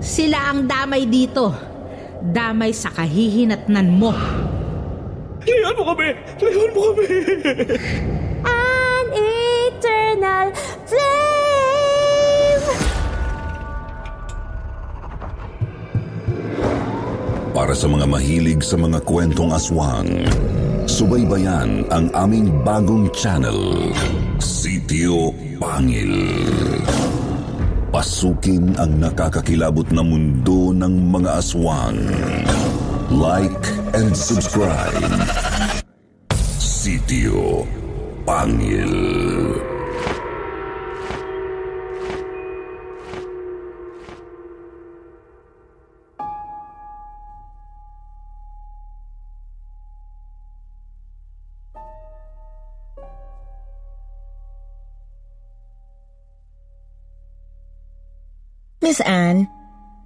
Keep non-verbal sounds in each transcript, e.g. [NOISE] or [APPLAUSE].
Sila ang damay dito. Damay sa kahihinatnan mo. layuan mo kami! Layuan mo kami! An eternal flame! Para sa mga mahilig sa mga kwentong aswang, subaybayan ang aming bagong channel, Sitio Pangil. Pasukin ang nakakakilabot na mundo ng mga aswang. Like and subscribe. Sitio Pangil. Miss Anne,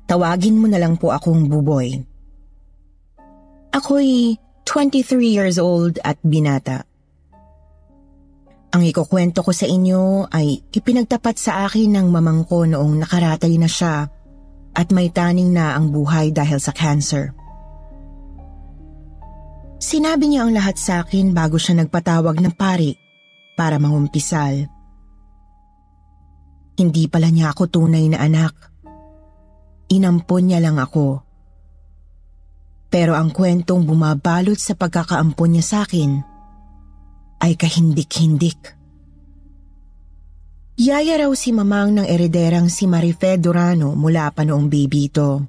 tawagin mo na lang po akong Buboy. Ako'y 23 years old at binata. Ang ikukwento ko sa inyo ay ipinagtapat sa akin ng mamang ko noong nakaratay na siya at may taning na ang buhay dahil sa cancer. Sinabi niya ang lahat sa akin bago siya nagpatawag ng pari para mangumpisal. Hindi pala niya ako tunay na anak. Inampon niya lang ako. Pero ang kwentong bumabalot sa pagkakaampon niya sa akin ay kahindik-hindik. Yaya raw si mamang ng erederang si Marife Durano mula pa noong baby ito.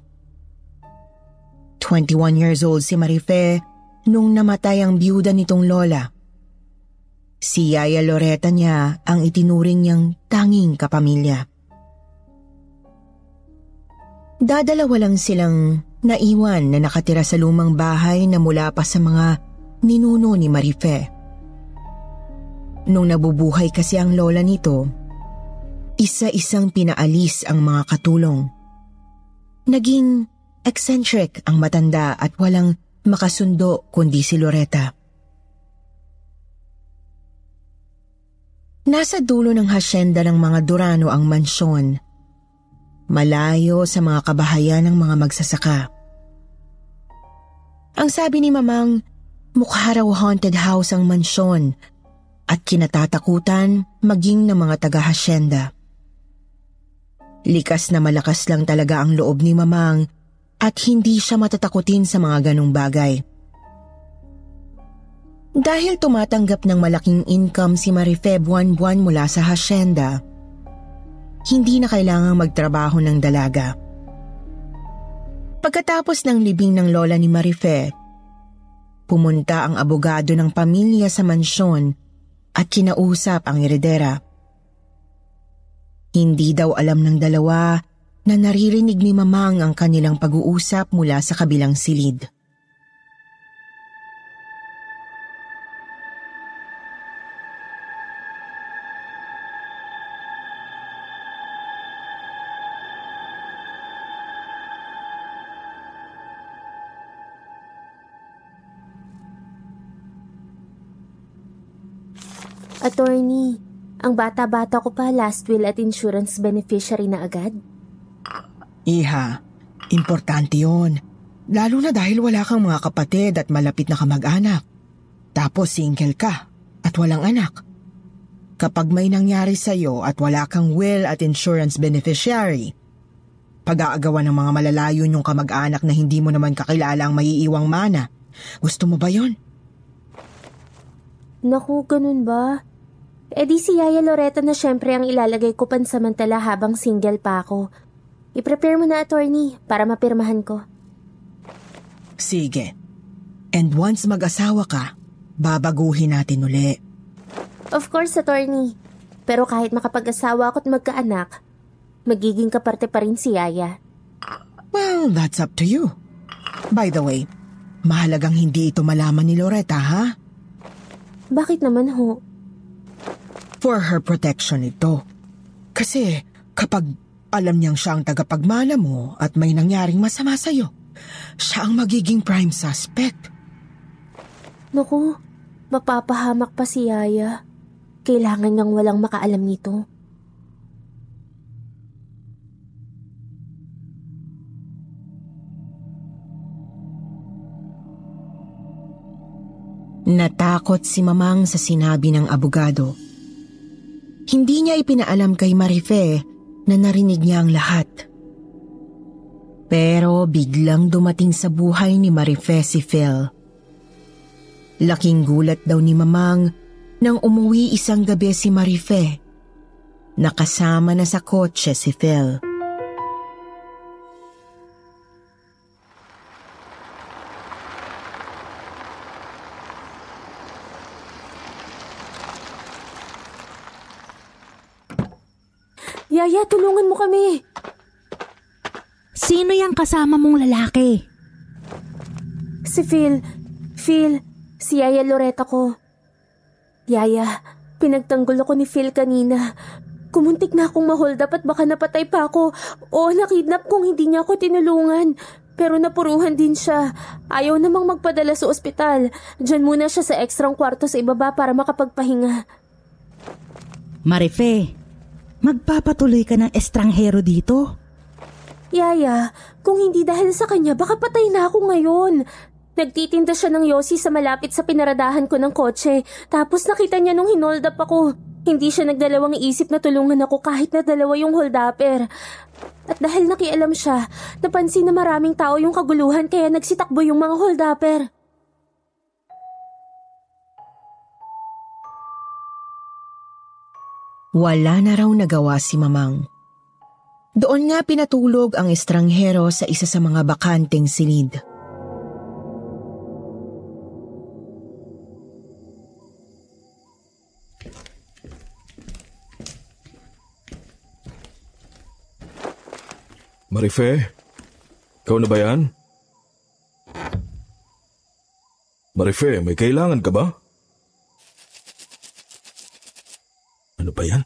21 years old si Marife nung namatay ang byuda nitong lola. Si Yaya Loreta niya ang itinuring niyang tanging kapamilya. Dadalawa lang silang naiwan na nakatira sa lumang bahay na mula pa sa mga ninuno ni Marife. Nung nabubuhay kasi ang lola nito, isa-isang pinaalis ang mga katulong. Naging eccentric ang matanda at walang makasundo kundi si Loretta. Nasa dulo ng hasyenda ng mga Durano ang mansyon. Malayo sa mga kabahayan ng mga magsasaka. Ang sabi ni Mamang, mukha raw haunted house ang mansyon at kinatatakutan maging ng mga taga-hasyenda. Likas na malakas lang talaga ang loob ni Mamang at hindi siya matatakutin sa mga ganong bagay. Dahil tumatanggap ng malaking income si Marife buwan-buwan mula sa hasyenda, hindi na kailangang magtrabaho ng dalaga. Pagkatapos ng libing ng lola ni Marife, pumunta ang abogado ng pamilya sa mansyon at kinausap ang heredera. Hindi daw alam ng dalawa na naririnig ni Mamang ang kanilang pag-uusap mula sa kabilang silid. Attorney, ang bata-bata ko pa last will at insurance beneficiary na agad. Iha, importante yon. Lalo na dahil wala kang mga kapatid at malapit na kamag-anak. Tapos single ka at walang anak. Kapag may nangyari sa'yo at wala kang will at insurance beneficiary, pag-aagawan ng mga malalayo yung kamag-anak na hindi mo naman kakilala ang maiiwang mana. Gusto mo ba yon? Naku, ganun ba? E di si Yaya Loretta na syempre ang ilalagay ko pansamantala habang single pa ako. I-prepare mo na, attorney, para mapirmahan ko. Sige. And once mag-asawa ka, babaguhin natin uli. Of course, attorney. Pero kahit makapag-asawa ako at magkaanak, magiging kaparte pa rin si Yaya. Well, that's up to you. By the way, mahalagang hindi ito malaman ni Loretta, ha? Bakit naman ho? For her protection ito. Kasi kapag alam niyang siya ang tagapagmana mo at may nangyaring masama sa'yo, siya ang magiging prime suspect. Naku, mapapahamak pa si Yaya. Kailangan niyang walang makaalam nito. Natakot si Mamang sa sinabi ng abogado. Hindi niya ipinaalam kay Marife na narinig niya ang lahat. Pero biglang dumating sa buhay ni Marife si Phil. Laking gulat daw ni Mamang nang umuwi isang gabi si Marife. Nakasama na sa kotse si Phil. Yaya, tulungan mo kami! Sino yung kasama mong lalaki? Si Phil. Phil, si Yaya Loretta ko. Yaya, pinagtanggol ako ni Phil kanina. Kumuntik na akong mahold up at baka napatay pa ako. O nakidnap kung hindi niya ako tinulungan. Pero napuruhan din siya. Ayaw namang magpadala sa ospital. Diyan muna siya sa ekstrang kwarto sa ibaba para makapagpahinga. Marife, magpapatuloy ka ng estranghero dito? Yaya, kung hindi dahil sa kanya, baka patay na ako ngayon. Nagtitinda siya ng yosi sa malapit sa pinaradahan ko ng kotse. Tapos nakita niya nung hinold up ako. Hindi siya nagdalawang isip na tulungan ako kahit na dalawa yung holdupper. At dahil nakialam siya, napansin na maraming tao yung kaguluhan kaya nagsitakbo yung mga holdupper. Wala na raw nagawa si Mamang. Doon nga pinatulog ang estranghero sa isa sa mga bakanteng silid. Marife, ikaw na ba yan? Marife, may kailangan ka ba? Ano ba yan?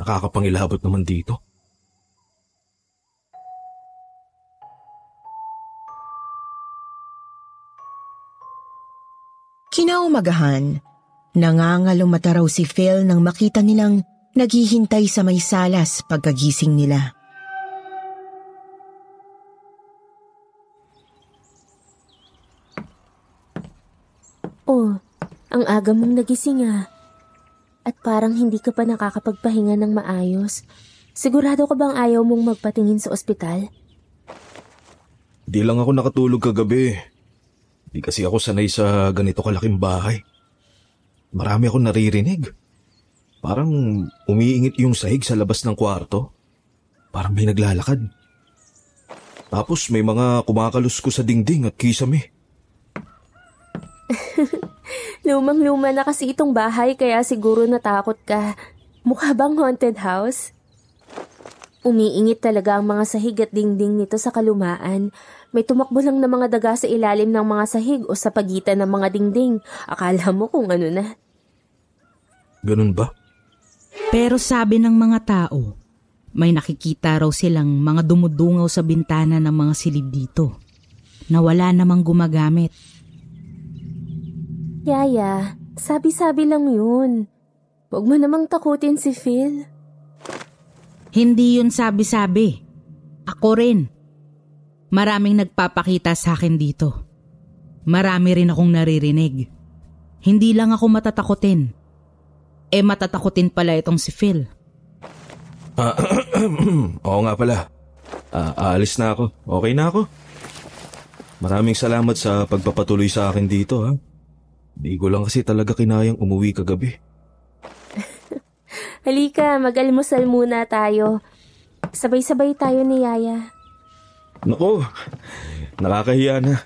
Nakakapangilabot naman dito. Kinaumagahan, nangangalumata raw si Phil nang makita nilang naghihintay sa may salas pagkagising nila. Oh, ang aga mong nagising ah. At parang hindi ka pa nakakapagpahinga ng maayos. Sigurado ka bang ayaw mong magpatingin sa ospital? Di lang ako nakatulog kagabi. Di kasi ako sanay sa ganito kalaking bahay. Marami akong naririnig. Parang umiingit yung sahig sa labas ng kwarto. Parang may naglalakad. Tapos may mga kumakalusko sa dingding at kisame. [LAUGHS] Lumang-luma na kasi itong bahay kaya siguro natakot ka. Mukha bang haunted house? Umiingit talaga ang mga sahig at dingding nito sa kalumaan. May tumakbo lang na mga daga sa ilalim ng mga sahig o sa pagitan ng mga dingding. Akala mo kung ano na. Ganun ba? Pero sabi ng mga tao, may nakikita raw silang mga dumudungaw sa bintana ng mga silid dito na wala namang gumagamit. Yaya, sabi-sabi lang yun. Huwag mo namang takutin si Phil. Hindi yun sabi-sabi. Ako rin. Maraming nagpapakita sa akin dito. Marami rin akong naririnig. Hindi lang ako matatakotin. Eh matatakotin pala itong si Phil. Ah, [CLEARS THROAT] oo nga pala. Ah, aalis na ako. Okay na ako. Maraming salamat sa pagpapatuloy sa akin dito ha. Di ko lang kasi talaga kinayang umuwi kagabi. [LAUGHS] Halika, mag-almusal muna tayo. Sabay-sabay tayo ni Yaya. Nako, nakakahiya na.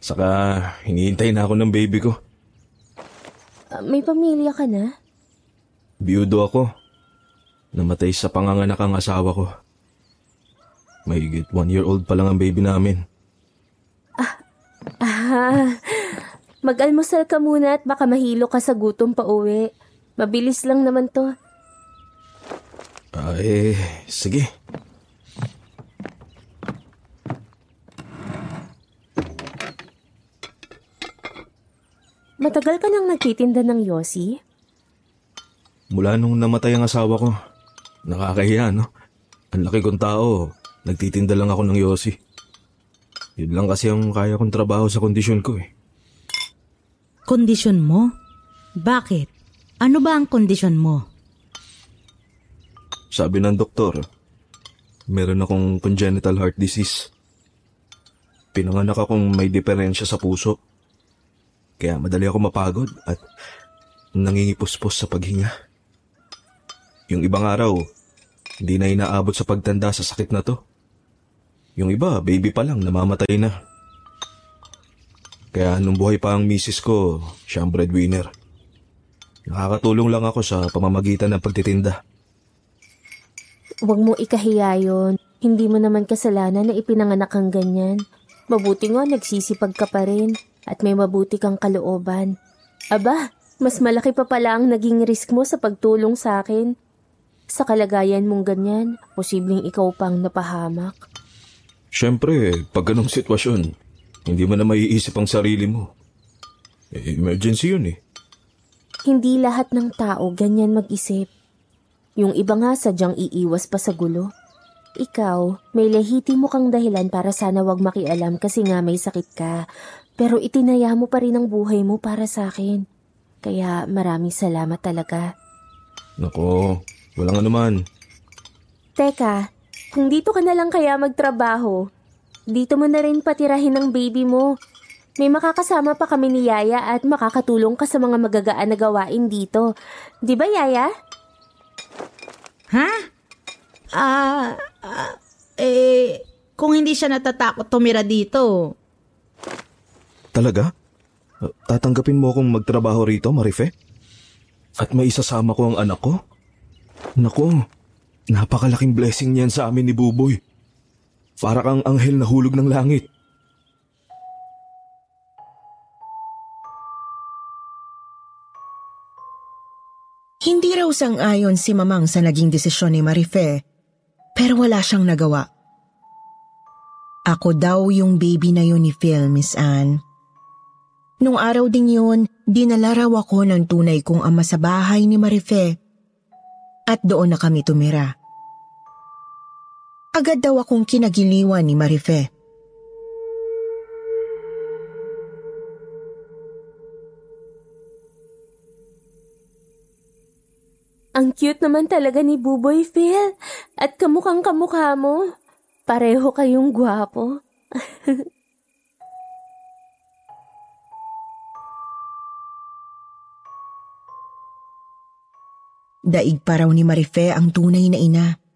Saka hinihintay na ako ng baby ko. Ah, may pamilya ka na? Biyudo ako. Namatay sa panganganak ang asawa ko. Mahigit one year old pa lang ang baby namin. Ah, [LAUGHS] mag-almusal ka muna at baka mahilo ka sa gutom pa uwi. Mabilis lang naman to. Ah, eh, sige. Matagal ka nang nagtitinda ng yosi? Mula nung namatay ang asawa ko, nakakahiya, no? Ang laki kong tao, nagtitinda lang ako ng yosi. Yun lang kasi ang kaya kong trabaho sa kondisyon ko eh. Kondisyon mo? Bakit? Ano ba ang kondisyon mo? Sabi ng doktor, meron akong congenital heart disease. Pinanganak akong may diferensya sa puso. Kaya madali ako mapagod at nangingipuspos sa paghinga. Yung ibang araw, hindi na inaabot sa pagtanda sa sakit na to. Yung iba, baby pa lang, namamatay na. Kaya nung buhay pa ang misis ko, siya ang breadwinner. Nakakatulong lang ako sa pamamagitan ng pagtitinda. Huwag mo ikahiya yun. Hindi mo naman kasalanan na ipinanganak kang ganyan. Mabuti nga nagsisipag ka pa rin at may mabuti kang kalooban. Aba, mas malaki pa pala ang naging risk mo sa pagtulong sa akin. Sa kalagayan mong ganyan, posibleng ikaw pang napahamak. Siyempre, pag ganong sitwasyon, hindi mo na maiisip ang sarili mo. Eh, emergency yun eh. Hindi lahat ng tao ganyan mag-isip. Yung iba nga sadyang iiwas pa sa gulo. Ikaw, may lehitimo kang dahilan para sana wag makialam kasi nga may sakit ka. Pero itinaya mo pa rin ang buhay mo para sa akin. Kaya maraming salamat talaga. Nako, walang anuman. Teka, kung dito ka na lang kaya magtrabaho, dito mo na rin patirahin ang baby mo. May makakasama pa kami ni Yaya at makakatulong ka sa mga magagaan na gawain dito. Di ba, Yaya? Ha? Ah, ah, eh, kung hindi siya natatakot tumira dito, Talaga? Uh, Tatanggapin mo akong magtrabaho rito, Marife? At may isasama ko ang anak ko? Nako, napakalaking blessing niyan sa amin ni Buboy. Para kang anghel na hulog ng langit. Hindi raw sang-ayon si Mamang sa naging desisyon ni Marife, pero wala siyang nagawa. Ako daw yung baby na yun ni Phil, Miss Anne. Nung araw ding yun, dinala raw ako ng tunay kong ama sa bahay ni Marife. At doon na kami tumira. Agad daw akong kinagiliwan ni Marife. Ang cute naman talaga ni Buboy Phil. At kamukhang kamukha mo. Pareho kayong gwapo. [LAUGHS] Daig pa raw ni Marife ang tunay na ina.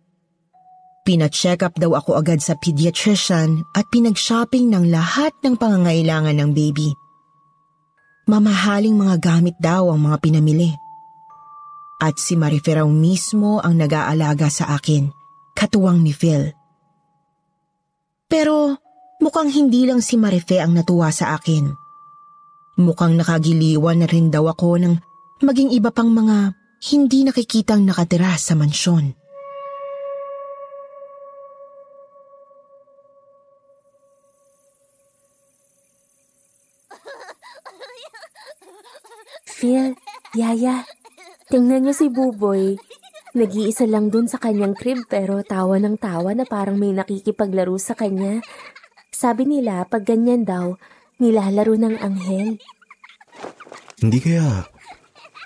Pina-check up daw ako agad sa pediatrician at pinag-shopping ng lahat ng pangangailangan ng baby. Mamahaling mga gamit daw ang mga pinamili. At si Marife raw mismo ang nag-aalaga sa akin, katuwang ni Phil. Pero mukhang hindi lang si Marife ang natuwa sa akin. Mukhang nakagiliwan na rin daw ako ng maging iba pang mga hindi nakikitang nakatira sa mansyon. Phil, Yaya, tingnan niyo si Buboy. Nag-iisa lang dun sa kanyang crib pero tawa ng tawa na parang may nakikipaglaro sa kanya. Sabi nila pag ganyan daw, nilalaro ng anghel. Hindi kaya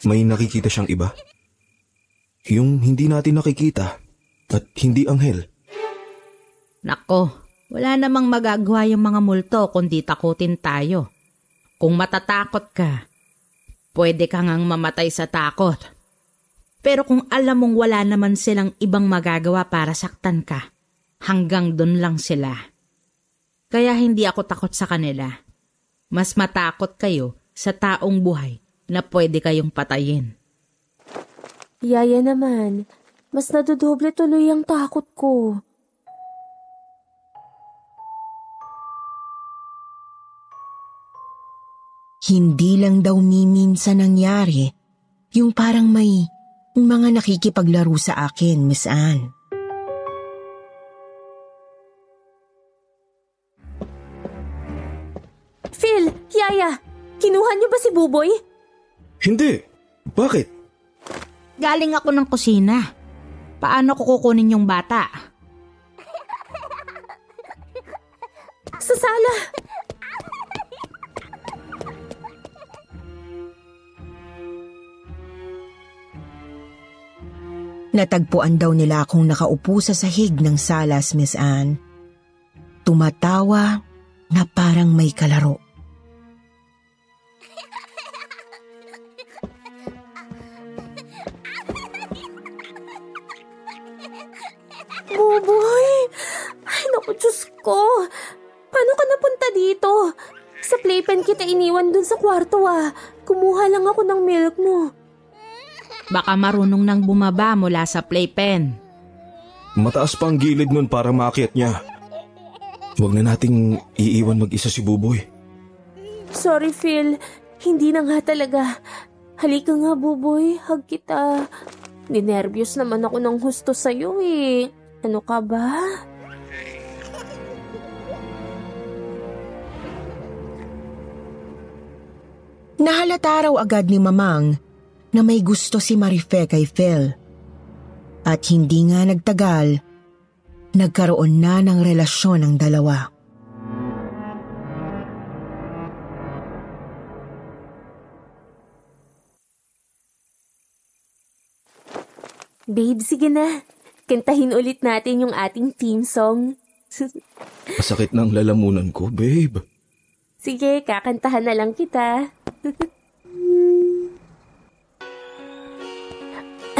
may nakikita siyang iba? Yung hindi natin nakikita at hindi anghel. Nako, wala namang magagawa yung mga multo kundi takutin tayo. Kung matatakot ka, pwede ka ngang mamatay sa takot. Pero kung alam mong wala naman silang ibang magagawa para saktan ka, hanggang dun lang sila. Kaya hindi ako takot sa kanila. Mas matakot kayo sa taong buhay na pwede kayong patayin. Yaya naman, mas nadodoble tuloy ang takot ko. Hindi lang daw miminsan nangyari yung parang may mga nakikipaglaro sa akin, Miss Anne. Phil, Yaya, kinuha niyo ba si Buboy? Hindi. Bakit? Galing ako ng kusina. Paano ko kukunin yung bata? Sa sala. Natagpuan daw nila akong nakaupo sa sahig ng salas, Miss Anne. Tumatawa na parang may kalaro. Buboy! Ay, naku, Diyos ko! Paano ka napunta dito? Sa playpen kita iniwan dun sa kwarto ah. Kumuha lang ako ng milk mo. Baka marunong nang bumaba mula sa playpen. Mataas pa ang gilid nun para maakyat niya. Huwag na nating iiwan mag-isa si Buboy. Sorry, Phil. Hindi na nga talaga. Halika nga, Buboy. Hug kita. Ninervyos naman ako ng husto sa'yo eh. Ano ka ba? Nahalata raw agad ni Mamang na may gusto si Marife kay Phil. At hindi nga nagtagal, nagkaroon na ng relasyon ang dalawa. Babe, sige na. Kantahin ulit natin yung ating theme song. [LAUGHS] Masakit na ang lalamunan ko, babe. sige, kakantahan na lang kita. [LAUGHS]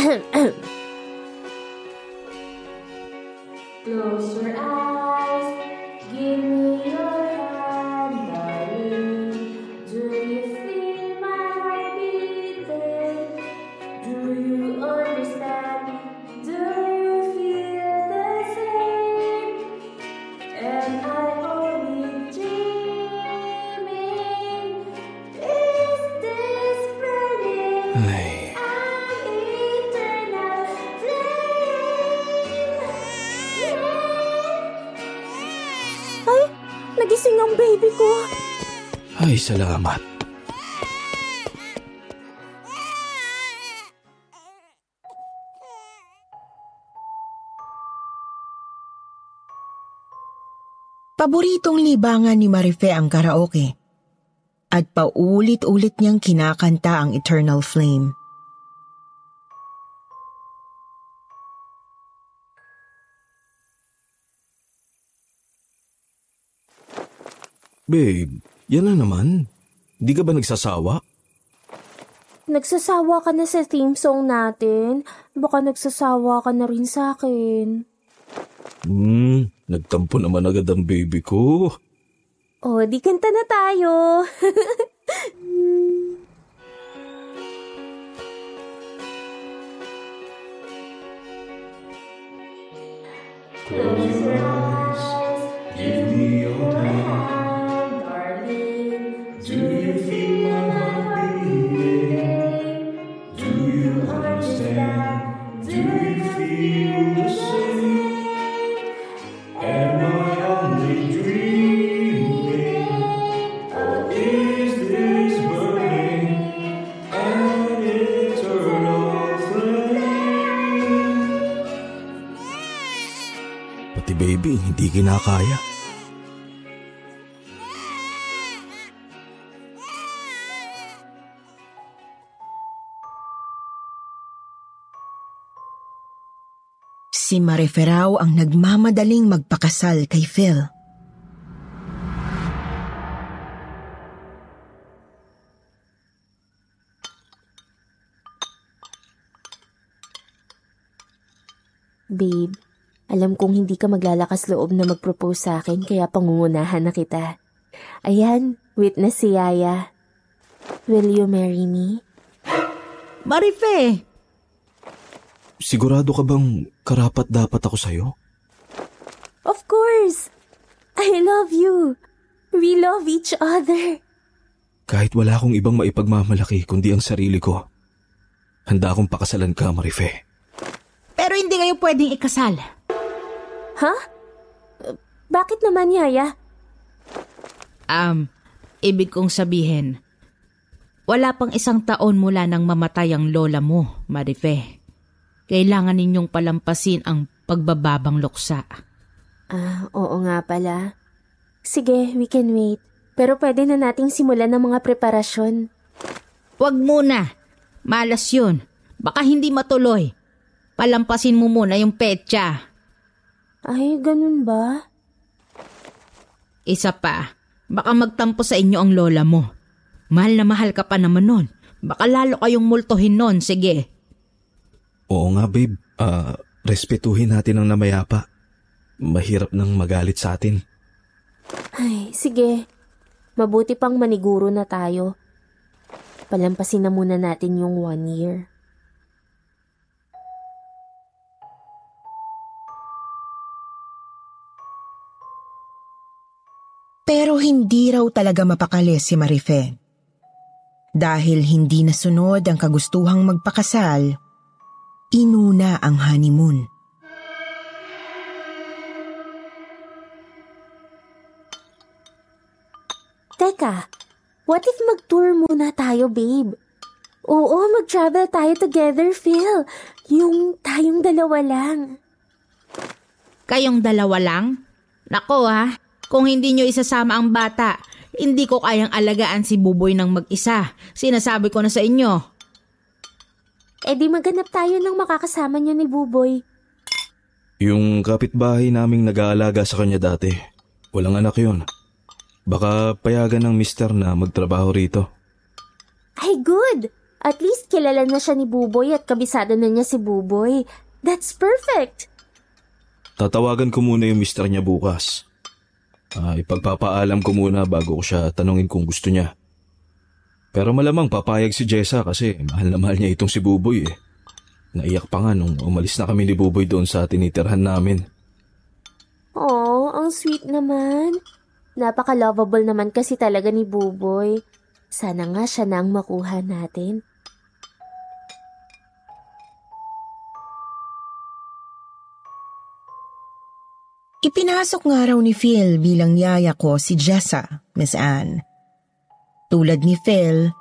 Close your eyes, ko. ay salamat. Paboritong libangan ni Marife ang karaoke. At paulit-ulit niyang kinakanta ang Eternal Flame. Babe, yan na naman. Di ka ba nagsasawa? Nagsasawa ka na sa theme song natin. Baka nagsasawa ka na rin sa akin. Hmm, nagtampo naman agad ang baby ko. O, di kanta na tayo. [LAUGHS] Raw ang nagmamadaling magpakasal kay Phil. Babe, alam kong hindi ka maglalakas loob na mag-propose sa akin kaya pangungunahan na kita. Ayan, witness si Yaya. Will you marry me? Marife! sigurado ka bang karapat dapat ako sa'yo? Of course! I love you. We love each other. Kahit wala akong ibang maipagmamalaki kundi ang sarili ko, handa akong pakasalan ka, Marife. Pero hindi kayo pwedeng ikasal. Ha? Uh, bakit naman, Yaya? Um, ibig kong sabihin, wala pang isang taon mula nang mamatay ang lola mo, Marife. Kailangan ninyong palampasin ang pagbababang luksa. Ah, oo nga pala. Sige, we can wait. Pero pwede na nating simulan ng mga preparasyon. Huwag muna. Malas yun. Baka hindi matuloy. Palampasin mo muna yung petsa. Ay, ganun ba? Isa pa, baka magtampo sa inyo ang lola mo. Mahal na mahal ka pa naman nun. Baka lalo kayong multuhin nun, sige. Oo nga, babe. Ah, respetuhin natin ang namayapa. Mahirap nang magalit sa atin. Ay, sige. Mabuti pang maniguro na tayo. Palampasin na muna natin yung one year. Pero hindi raw talaga mapakali si Marife. Dahil hindi nasunod ang kagustuhang magpakasal, inuna ang honeymoon. Teka, what if mag-tour muna tayo, babe? Oo, mag-travel tayo together, Phil. Yung tayong dalawa lang. Kayong dalawa lang? Nako ha, kung hindi nyo isasama ang bata, hindi ko kayang alagaan si Buboy ng mag-isa. Sinasabi ko na sa inyo. Eh di maganap tayo ng makakasama niyo ni Buboy. Yung kapitbahay naming nag-aalaga sa kanya dati, walang anak yun. Baka payagan ng mister na magtrabaho rito. Ay, good! At least kilala na siya ni Buboy at kabisado na niya si Buboy. That's perfect! Tatawagan ko muna yung mister niya bukas. Ah, ipagpapaalam ko muna bago ko siya tanungin kung gusto niya. Pero malamang papayag si Jessa kasi mahal na mahal niya itong si Buboy eh. Naiyak pa nga nung umalis na kami ni Buboy doon sa tinitirhan namin. Oh, ang sweet naman. Napaka-lovable naman kasi talaga ni Buboy. Sana nga siya na ang makuha natin. Ipinasok nga raw ni Phil bilang yaya ko si Jessa, Miss Anne. Tulad ni Phil,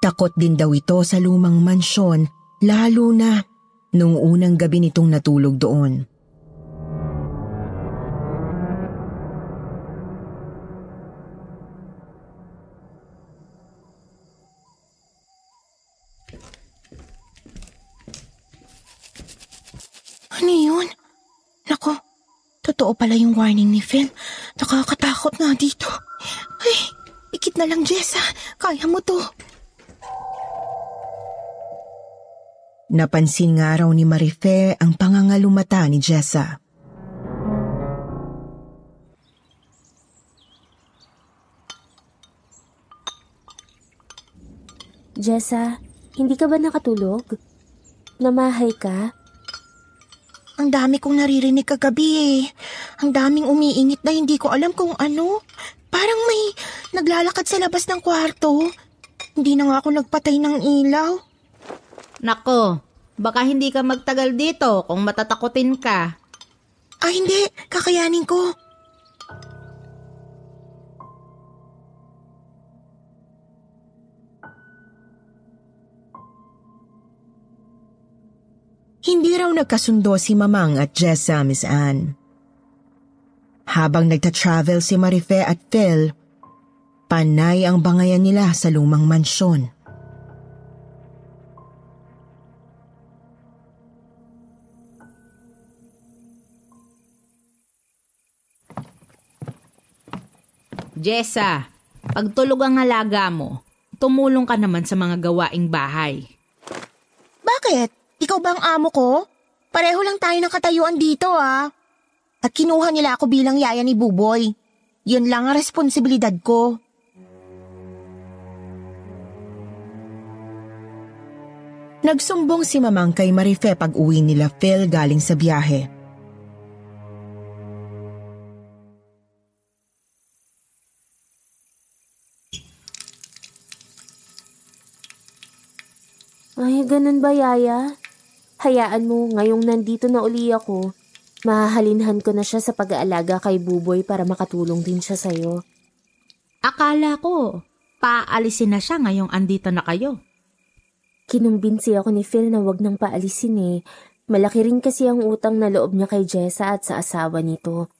takot din daw ito sa lumang mansyon lalo na nung unang gabi nitong natulog doon. Ano yun? Nako, totoo pala yung warning ni Phil. Nakakatakot nga dito. Ay, ikit na lang, Jessa. Kaya mo to. Napansin nga raw ni Marife ang pangangalumata ni Jessa. Jessa, hindi ka ba nakatulog? Namahay ka? Ang dami kong naririnig kagabi eh. Ang daming umiingit na hindi ko alam kung ano. Parang may naglalakad sa labas ng kwarto. Hindi na nga ako nagpatay ng ilaw. Nako, baka hindi ka magtagal dito kung matatakotin ka. Ah, hindi. Kakayanin ko. Hindi raw nagkasundo si Mamang at Jessa, Miss Anne. Habang nagta-travel si Marife at Phil, panay ang bangayan nila sa lumang mansyon. Jessa, pagtulog ang alaga mo, tumulong ka naman sa mga gawaing bahay. Bakit? Ikaw ba ang amo ko? Pareho lang tayo ng katayuan dito ah. At kinuha nila ako bilang yaya ni Buboy. Yun lang ang responsibilidad ko. Nagsumbong si Mamang kay Marife pag uwi nila Phil galing sa biyahe. Ay, ganun ba, Yaya? Hayaan mo, ngayong nandito na uli ako, mahahalinhan ko na siya sa pag-aalaga kay Buboy para makatulong din siya sa'yo. Akala ko, paalisin na siya ngayong andito na kayo. Kinumbinsi ako ni Phil na wag nang paalisin eh. Malaki rin kasi ang utang na loob niya kay Jessa at sa asawa nito.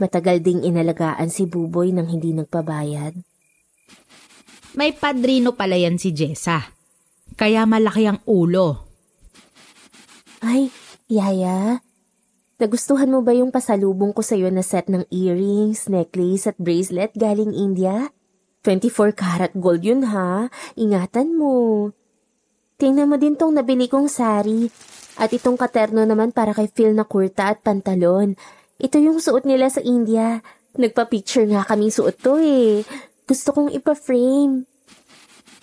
Matagal ding inalagaan si Buboy nang hindi nagpabayad. May padrino pala yan si Jessa. Kaya malaki ang ulo. Ay, Yaya, nagustuhan mo ba yung pasalubong ko sa'yo na set ng earrings, necklace at bracelet galing India? 24 karat gold yun ha, ingatan mo. Tingnan mo din tong nabili kong sari. At itong katerno naman para kay Phil na kurta at pantalon. Ito yung suot nila sa India. Nagpa-picture nga kaming suot to eh. Gusto kong ipa-frame.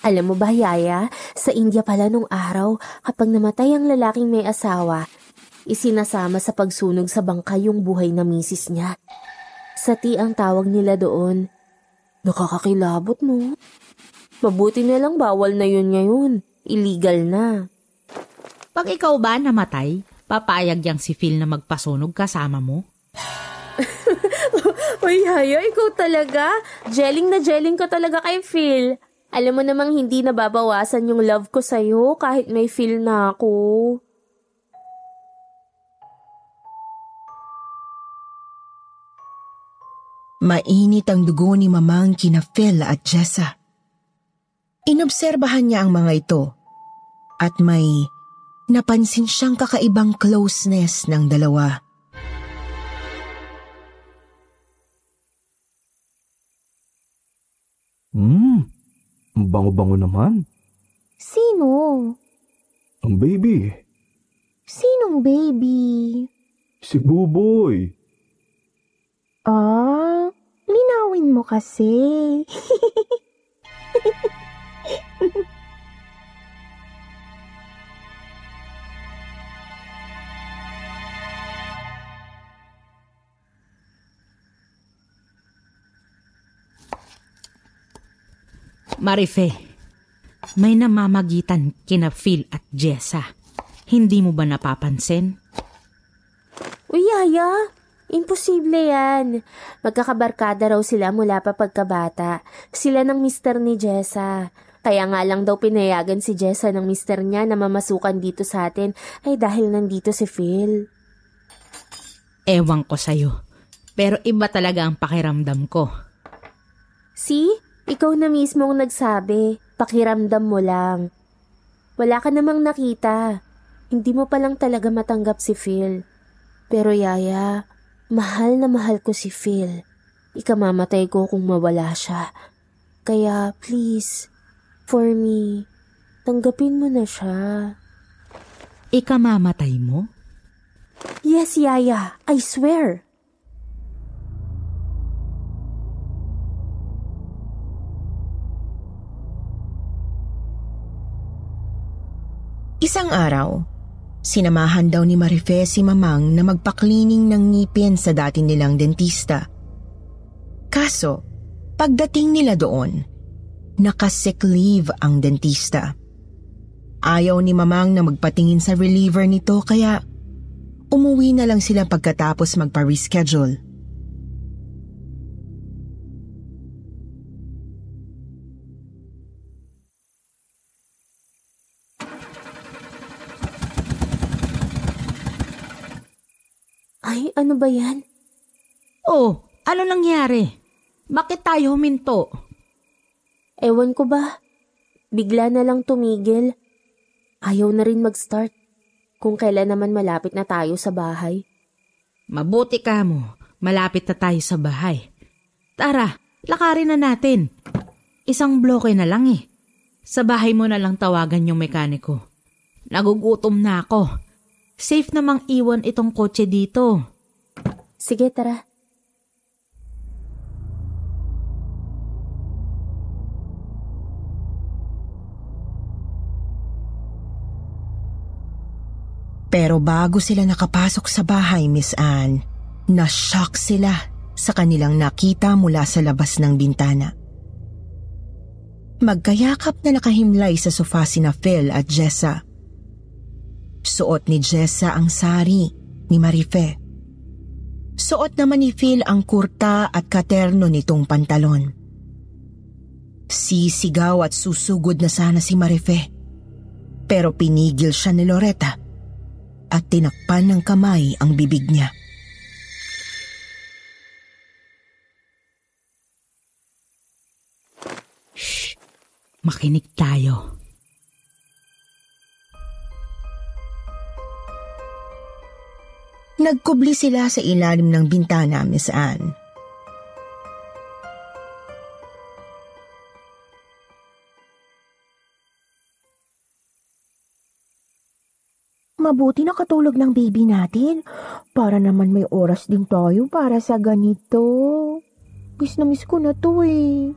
Alam mo ba, Yaya, sa India pala nung araw, kapag namatay ang lalaking may asawa, isinasama sa pagsunog sa bangka yung buhay na misis niya. Sati ang tawag nila doon. Nakakakilabot, no? Mabuti na lang bawal na yun ngayon. Illegal na. Pag ikaw ba namatay, papayag yang si Phil na magpasunog kasama mo? [LAUGHS] Uy, Yaya, ikaw talaga. Jelling na jelling ko talaga kay Phil. Alam mo namang hindi nababawasan yung love ko sa'yo kahit may feel na ako. Mainit ang dugo ni Mamang kina Phil at Jessa. Inobserbahan niya ang mga ito at may napansin siyang kakaibang closeness ng dalawa. Hmm, ang bango-bango naman. Sino? Ang baby. Sinong baby? Si Buboy. Ah, linawin mo kasi. [LAUGHS] Marife, may namamagitan kina Phil at Jessa. Hindi mo ba napapansin? Uy, Yaya, imposible yan. Magkakabarkada raw sila mula pa pagkabata. Sila ng mister ni Jessa. Kaya nga lang daw pinayagan si Jessa ng mister niya na mamasukan dito sa atin ay dahil nandito si Phil. Ewan ko sa'yo. Pero iba talaga ang pakiramdam ko. See? Ikaw na mismo ang nagsabi. Pakiramdam mo lang. Wala ka namang nakita. Hindi mo palang talaga matanggap si Phil. Pero Yaya, mahal na mahal ko si Phil. Ikamamatay ko kung mawala siya. Kaya please, for me, tanggapin mo na siya. Ikamamatay mo? Yes, Yaya, I swear. Isang araw, sinamahan daw ni Marife si Mamang na magpa-cleaning ng ngipin sa dati nilang dentista. Kaso, pagdating nila doon, nakasick leave ang dentista. Ayaw ni Mamang na magpatingin sa reliever nito kaya umuwi na lang sila pagkatapos magpa-reschedule. Ano ba yan? Oh, ano nangyari? Bakit tayo huminto? Ewan ko ba? Bigla na lang tumigil. Ayaw na rin mag-start. Kung kailan naman malapit na tayo sa bahay. Mabuti ka mo. Malapit na tayo sa bahay. Tara, lakarin na natin. Isang bloke na lang eh. Sa bahay mo na lang tawagan yung mekaniko. Nagugutom na ako. Safe namang iwan itong kotse dito. Sige, tara. Pero bago sila nakapasok sa bahay, Miss Anne, na-shock sila sa kanilang nakita mula sa labas ng bintana. Magkayakap na nakahimlay sa sofa sina Phil at Jessa. Suot ni Jessa ang sari ni Marife. Suot naman ni Phil ang kurta at katerno nitong pantalon. Sisigaw at susugod na sana si Marife. Pero pinigil siya ni Loretta at tinakpan ng kamay ang bibig niya. Shh! Makinig tayo. Nagkubli sila sa ilalim ng bintana, Miss Anne. Mabuti nakatulog ng baby natin. Para naman may oras din tayo para sa ganito. Miss na miss ko na to eh.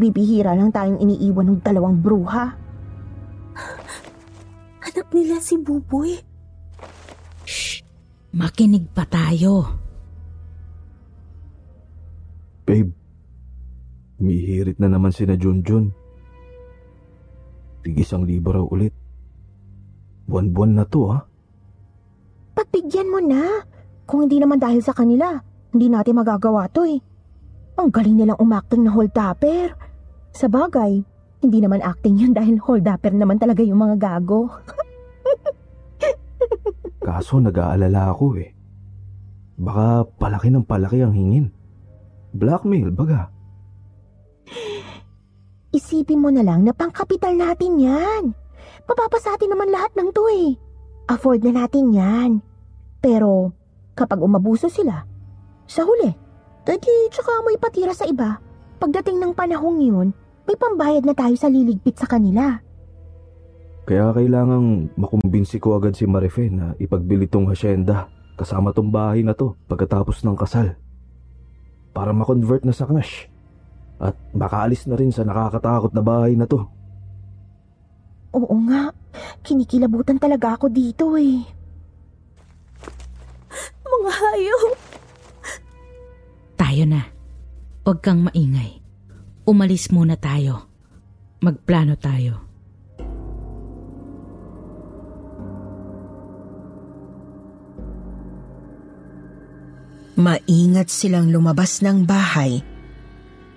Bibihira lang tayong iniiwan ng dalawang bruha. Anak nila si Buboy. Makinig pa tayo. Babe, umihirit na naman si na Junjun. Tig isang libo raw ulit. Buwan-buwan na to ha. Pagbigyan mo na. Kung hindi naman dahil sa kanila, hindi natin magagawa to eh. Ang galing nilang umakting na hold-upper. Sa bagay, hindi naman acting yun [LAUGHS] dahil hold-upper naman talaga yung mga gago. [LAUGHS] Kaso nag-aalala ako eh. Baka palaki ng palaki ang hingin. Blackmail, baga. Isipin mo na lang na pangkapital natin yan. Papapasatin naman lahat ng to eh. Afford na natin yan. Pero kapag umabuso sila, sa huli, tadi tsaka mo ipatira sa iba. Pagdating ng panahong yun, may pambayad na tayo sa liligpit sa kanila. Kaya kailangang makumbinsi ko agad si Marife na ipagbili tong hasyenda kasama tong bahay na to pagkatapos ng kasal. Para makonvert na sa cash. At makaalis na rin sa nakakatakot na bahay na to. Oo nga, kinikilabutan talaga ako dito eh. Mga hayop! Tayo na. Huwag kang maingay. Umalis muna tayo. Magplano tayo. Maingat silang lumabas ng bahay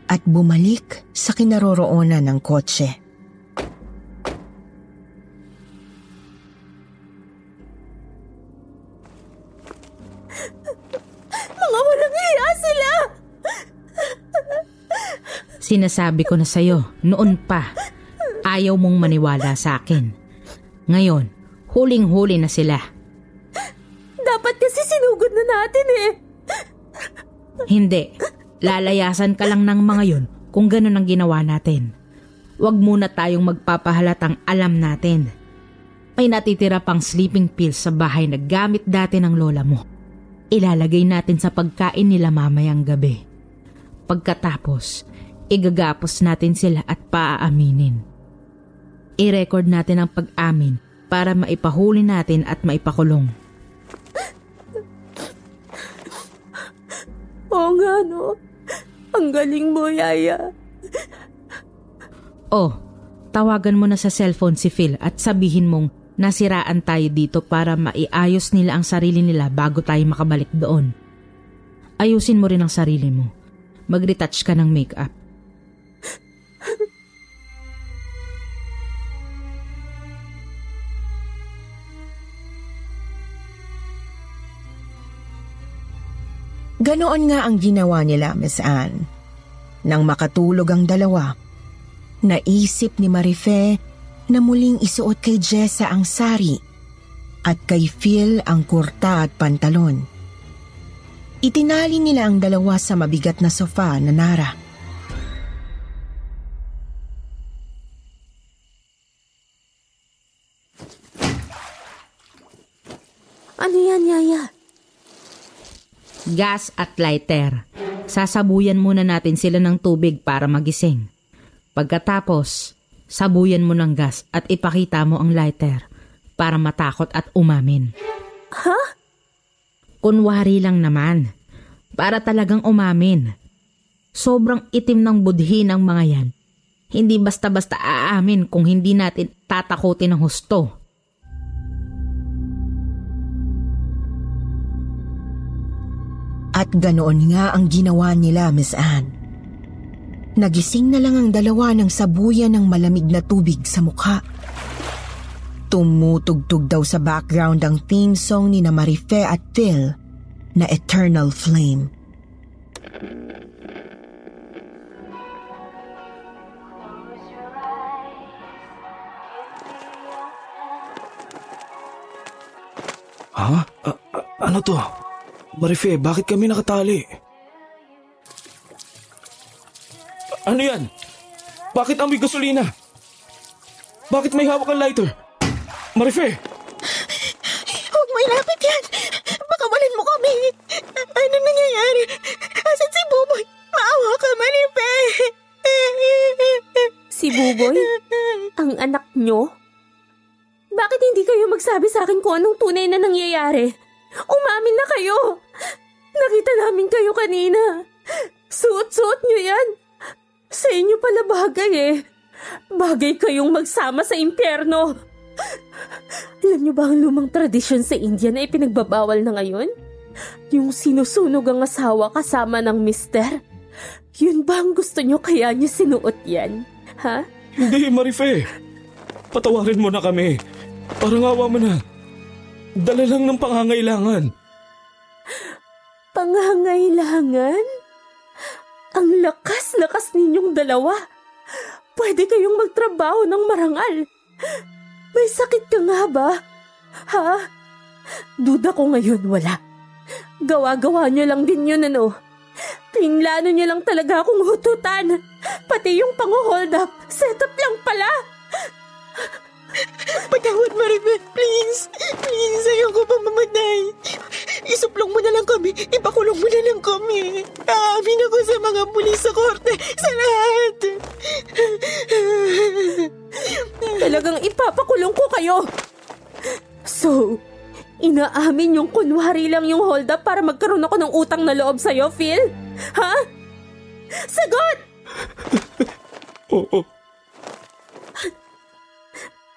at bumalik sa kinaroroonan ng kotse. Mga walang hiya sila! Sinasabi ko na sa'yo, noon pa, ayaw mong maniwala sa akin. Ngayon, huling-huli na sila. Dapat kasi sinugod na natin eh. Hindi, lalayasan ka lang ng mga yon kung ganun ang ginawa natin. Huwag muna tayong magpapahalatang alam natin. May natitira pang sleeping pills sa bahay na gamit dati ng lola mo. Ilalagay natin sa pagkain nila mamayang gabi. Pagkatapos, igagapos natin sila at paaaminin. I-record natin ang pag-amin para maipahuli natin at maipakulong. Oo nga no. Ang galing mo, Yaya. Oh, tawagan mo na sa cellphone si Phil at sabihin mong nasiraan tayo dito para maiayos nila ang sarili nila bago tayo makabalik doon. Ayusin mo rin ang sarili mo. Mag-retouch ka ng makeup. Ganoon nga ang ginawa nila, Miss Anne. Nang makatulog ang dalawa, naisip ni Marife na muling isuot kay Jessa ang sari at kay Phil ang kurta at pantalon. Itinali nila ang dalawa sa mabigat na sofa na nara. Gas at lighter. Sasabuyan muna natin sila ng tubig para magising. Pagkatapos, sabuyan mo ng gas at ipakita mo ang lighter para matakot at umamin. Ha? Kunwari lang naman. Para talagang umamin. Sobrang itim ng budhi ng mga yan. Hindi basta-basta aamin kung hindi natin tatakutin ng husto. At ganoon nga ang ginawa nila, Miss Anne. Nagising na lang ang dalawa ng sabuyan ng malamig na tubig sa mukha. Tumutugtog daw sa background ang theme song ni Marife at Phil na Eternal Flame. Ha? A- a- ano to? Marife, bakit kami nakatali? Ano yan? Bakit amoy gasolina? Bakit may hawak ang lighter? Marife! Huwag mo ilapit yan! Pakawalan mo kami! Ano nangyayari? Asan si Buboy? Maawa ka, Marife! Si Buboy? Ang anak nyo? Bakit hindi kayo magsabi sa akin kung anong tunay na nangyayari? Umamin na kayo! Nakita namin kayo kanina. Suot-suot nyo yan. Sa inyo pala bagay eh. Bagay kayong magsama sa impyerno. Alam nyo ba ang lumang tradisyon sa India na ipinagbabawal na ngayon? Yung sinusunog ang asawa kasama ng mister. Yun ba ang gusto nyo kaya nyo sinuot yan? Ha? Hindi, Marife! Patawarin mo na kami. Parang awa mo na. Dala lang ng pangangailangan. Pangangailangan? Ang lakas-lakas ninyong dalawa. Pwede kayong magtrabaho ng marangal. May sakit ka nga ba? Ha? Duda ko ngayon wala. Gawa-gawa niyo lang din yun ano. Pinlano niyo lang talaga akong hututan. Pati yung pang-hold up, setup lang pala. Patawad, Marife! Please! Please, ayoko pa mamatay! Isuplong mo na lang kami! Ipakulong mo na lang kami! Aamin ako sa mga pulis sa korte! Sa lahat! Talagang ipapakulong ko kayo. So, inaamin yung kunwari lang yung hold up para magkaroon ako ng utang na loob sa'yo, Phil? Ha? Sagot! [LAUGHS] Oo.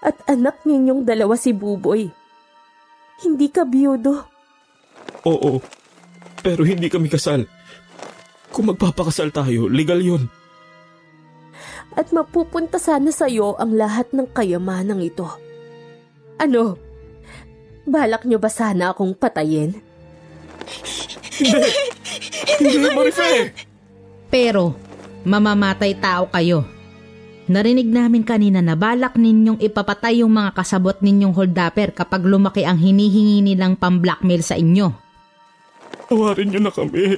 At anak ninyong dalawa si Buboy. Hindi ka biyudo. Oo. Pero hindi kami kasal. Kung magpapakasal tayo, legal yun. At mapupunta sana sa'yo ang lahat ng kayamanang ito. Ano? Balak nyo ba sana akong patayin? Hindi! Hindi, Marife! Pero, mamamatay tao kayo. Narinig namin kanina na balak ninyong ipapatay yung mga kasabot ninyong holdapper kapag lumaki ang hinihingi nilang pamblackmail sa inyo. Patawarin niyo na kami.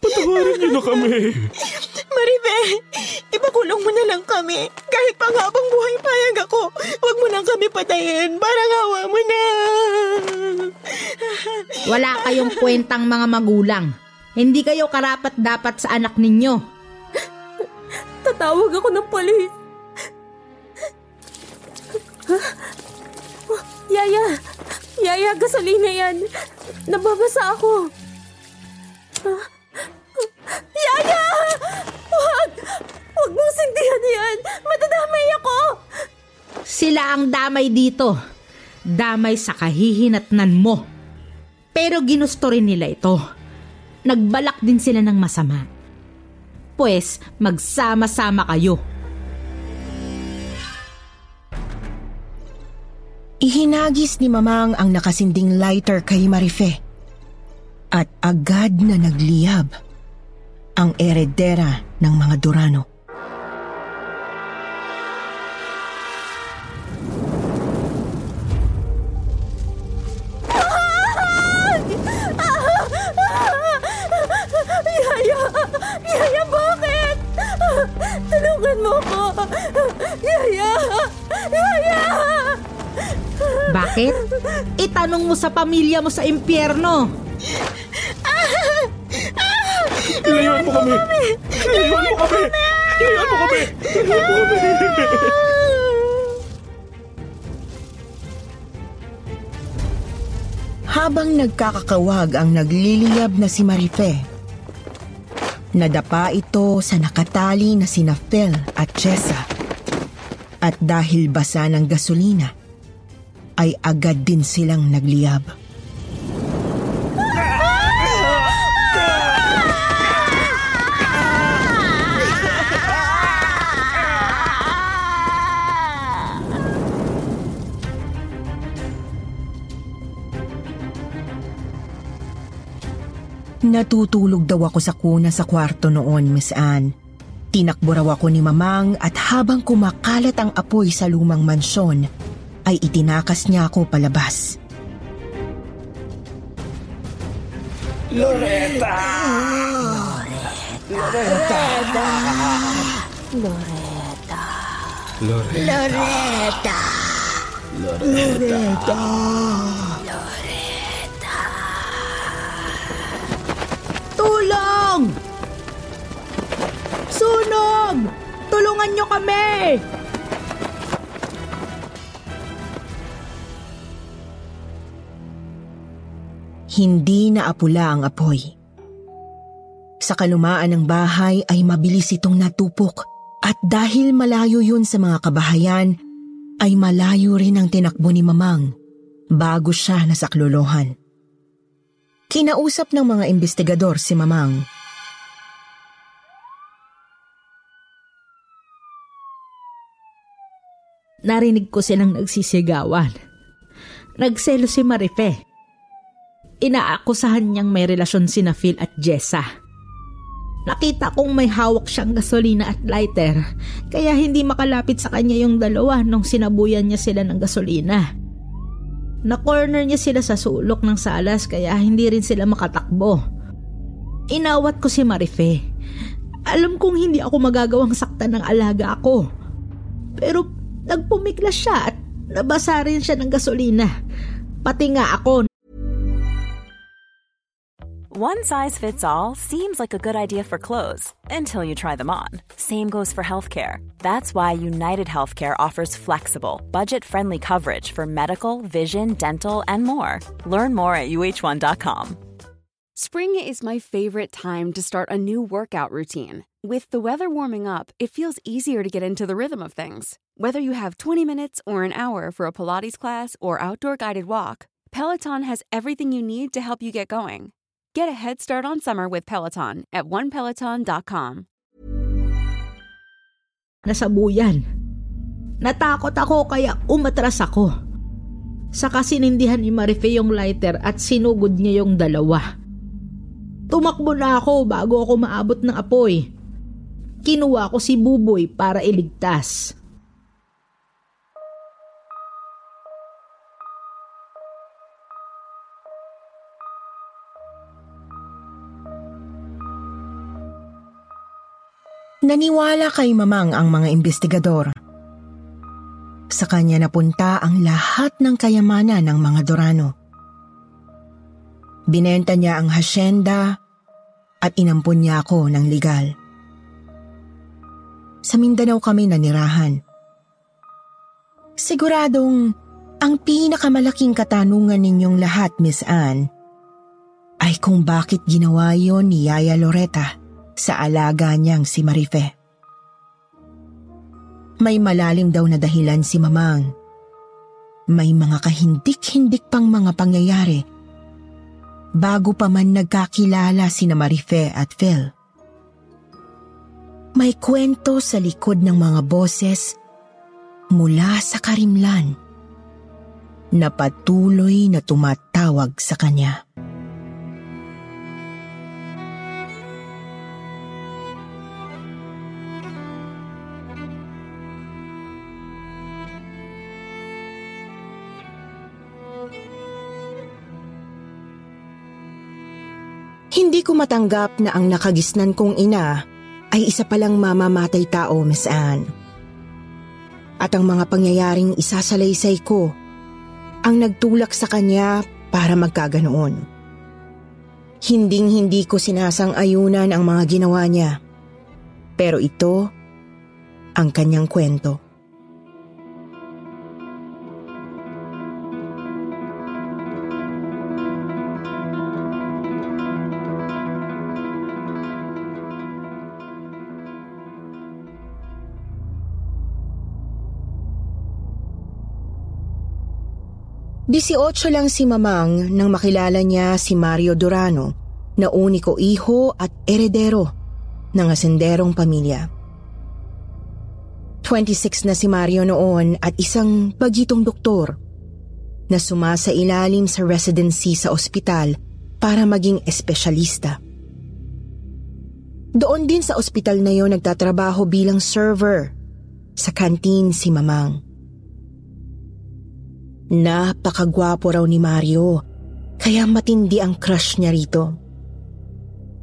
Patawarin niyo na kami. Marife! Ipakulong mo na lang kami! Kahit pang habang buhay payag ako, huwag mo lang kami patayin! Parang awa mo na! Wala kayong kwentang mga magulang. Hindi kayo karapat dapat sa anak ninyo. Tatawag ako ng polis. Yaya! Yaya, gasolina yan. Nababasa ako. Ah, Yaya! Huwag! Huwag mong sindihan yan! Madadamay ako! Sila ang damay dito. Damay sa kahihinatnan mo. Pero ginusto rin nila ito. Nagbalak din sila ng masama. Pues, magsama-sama kayo. Ihinagis ni Mamang ang nakasinding lighter kay Marife. At agad na nagliyab ang eredera ng mga Durano. Tulungan mo ko! Yaya! Yaya! Bakit? Itanong mo sa pamilya mo sa impyerno! Ah! Ah! Mo kami! Ilayuan mo kami! Ilayuan mo kami! Ilayuan mo kami! Habang nagkakakawag ang nagliliyab na si Marife, nadapa ito sa nakatali na sina Phil at Jessa. At dahil basa ng gasolina, ay agad din silang nagliyab. Natutulog daw ako sa kuna sa kwarto noon, Miss Anne. Tinakbo raw ako ni Mamang at habang kumakalat ang apoy sa lumang mansyon, ay itinakas niya ako palabas. Loretta! Loretta! Loretta. Loretta! Loretta. Tulong! Sunog! Tulungan nyo kami! Hindi na apula ang apoy. Sa kalumaan ng bahay ay mabilis itong natupok at dahil malayo yun sa mga kabahayan, ay malayo rin ang tinakbo ni Mamang bago siya nasaklolohan. Kinausap ng mga investigador si Mamang. Narinig ko silang nagsisigawan. Nagselo si Marife. Inaakusahan niyang may relasyon sina Phil at Jessa. Nakita kong may hawak siyang gasolina at lighter, kaya hindi makalapit sa kanya yung dalawa nung sinabuyan niya sila ng gasolina. Na-corner niya sila sa sulok ng salas kaya hindi rin sila makatakbo. Inawat ko si Marife. Alam kong hindi ako magagawang saktan ng alaga ako. Pero nagpumiglas siya at nabasa rin siya ng gasolina. Pati nga ako One size fits all seems like a good idea for clothes until you try them on. Same goes for healthcare. That's why United Healthcare offers flexible, budget friendly coverage for medical, vision, dental, and more. Learn more at uh1.com. Spring is my favorite time to start a new workout routine. With the weather warming up, it feels easier to get into the rhythm of things. Whether you have 20 minutes or an hour for a Pilates class or outdoor guided walk, Peloton has everything you need to help you get going. Get a head start on summer with Peloton at onepeloton.com. nasabuyan. Natakot ako kaya umatras ako. Saka sinindihan ni Marife yung lighter at sinugod niya yung dalawa. Tumakbo na ako bago ako maabot ng apoy. Kinuha ko si Buboy para iligtas. Naniwala kay Mamang ang mga investigador. Sa kanya napunta ang lahat ng kayamanan ng mga Dorano. Binenta niya ang hasyenda at inampun niya ako ng legal. Sa Mindanao kami nanirahan. Siguradong ang pinakamalaking katanungan ninyong lahat, Miss Anne, ay kung bakit ginawa yon ni Yaya Loretta sa alaga niyang si Marife. May malalim daw na dahilan si Mamang. May mga kahindik-hindik pang mga pangyayari bago pa man nagkakilala si na Marife at Phil. May kwento sa likod ng mga boses mula sa karimlan na patuloy na tumatawag sa kanya. Hindi ko matanggap na ang nakagisnan kong ina ay isa palang mamamatay tao, Miss Anne. At ang mga pangyayaring isasalaysay ko ang nagtulak sa kanya para magkaganoon. Hinding hindi ko sinasang ayunan ang mga ginawa niya. Pero ito ang kanyang kwento. 18 lang si Mamang nang makilala niya si Mario Durano na uniko iho at eredero ng asenderong pamilya. 26 na si Mario noon at isang bagitong doktor na sumasa ilalim sa residency sa ospital para maging espesyalista. Doon din sa ospital na yon nagtatrabaho bilang server sa kantin si Mamang. Napakagwapo raw ni Mario kaya matindi ang crush niya rito.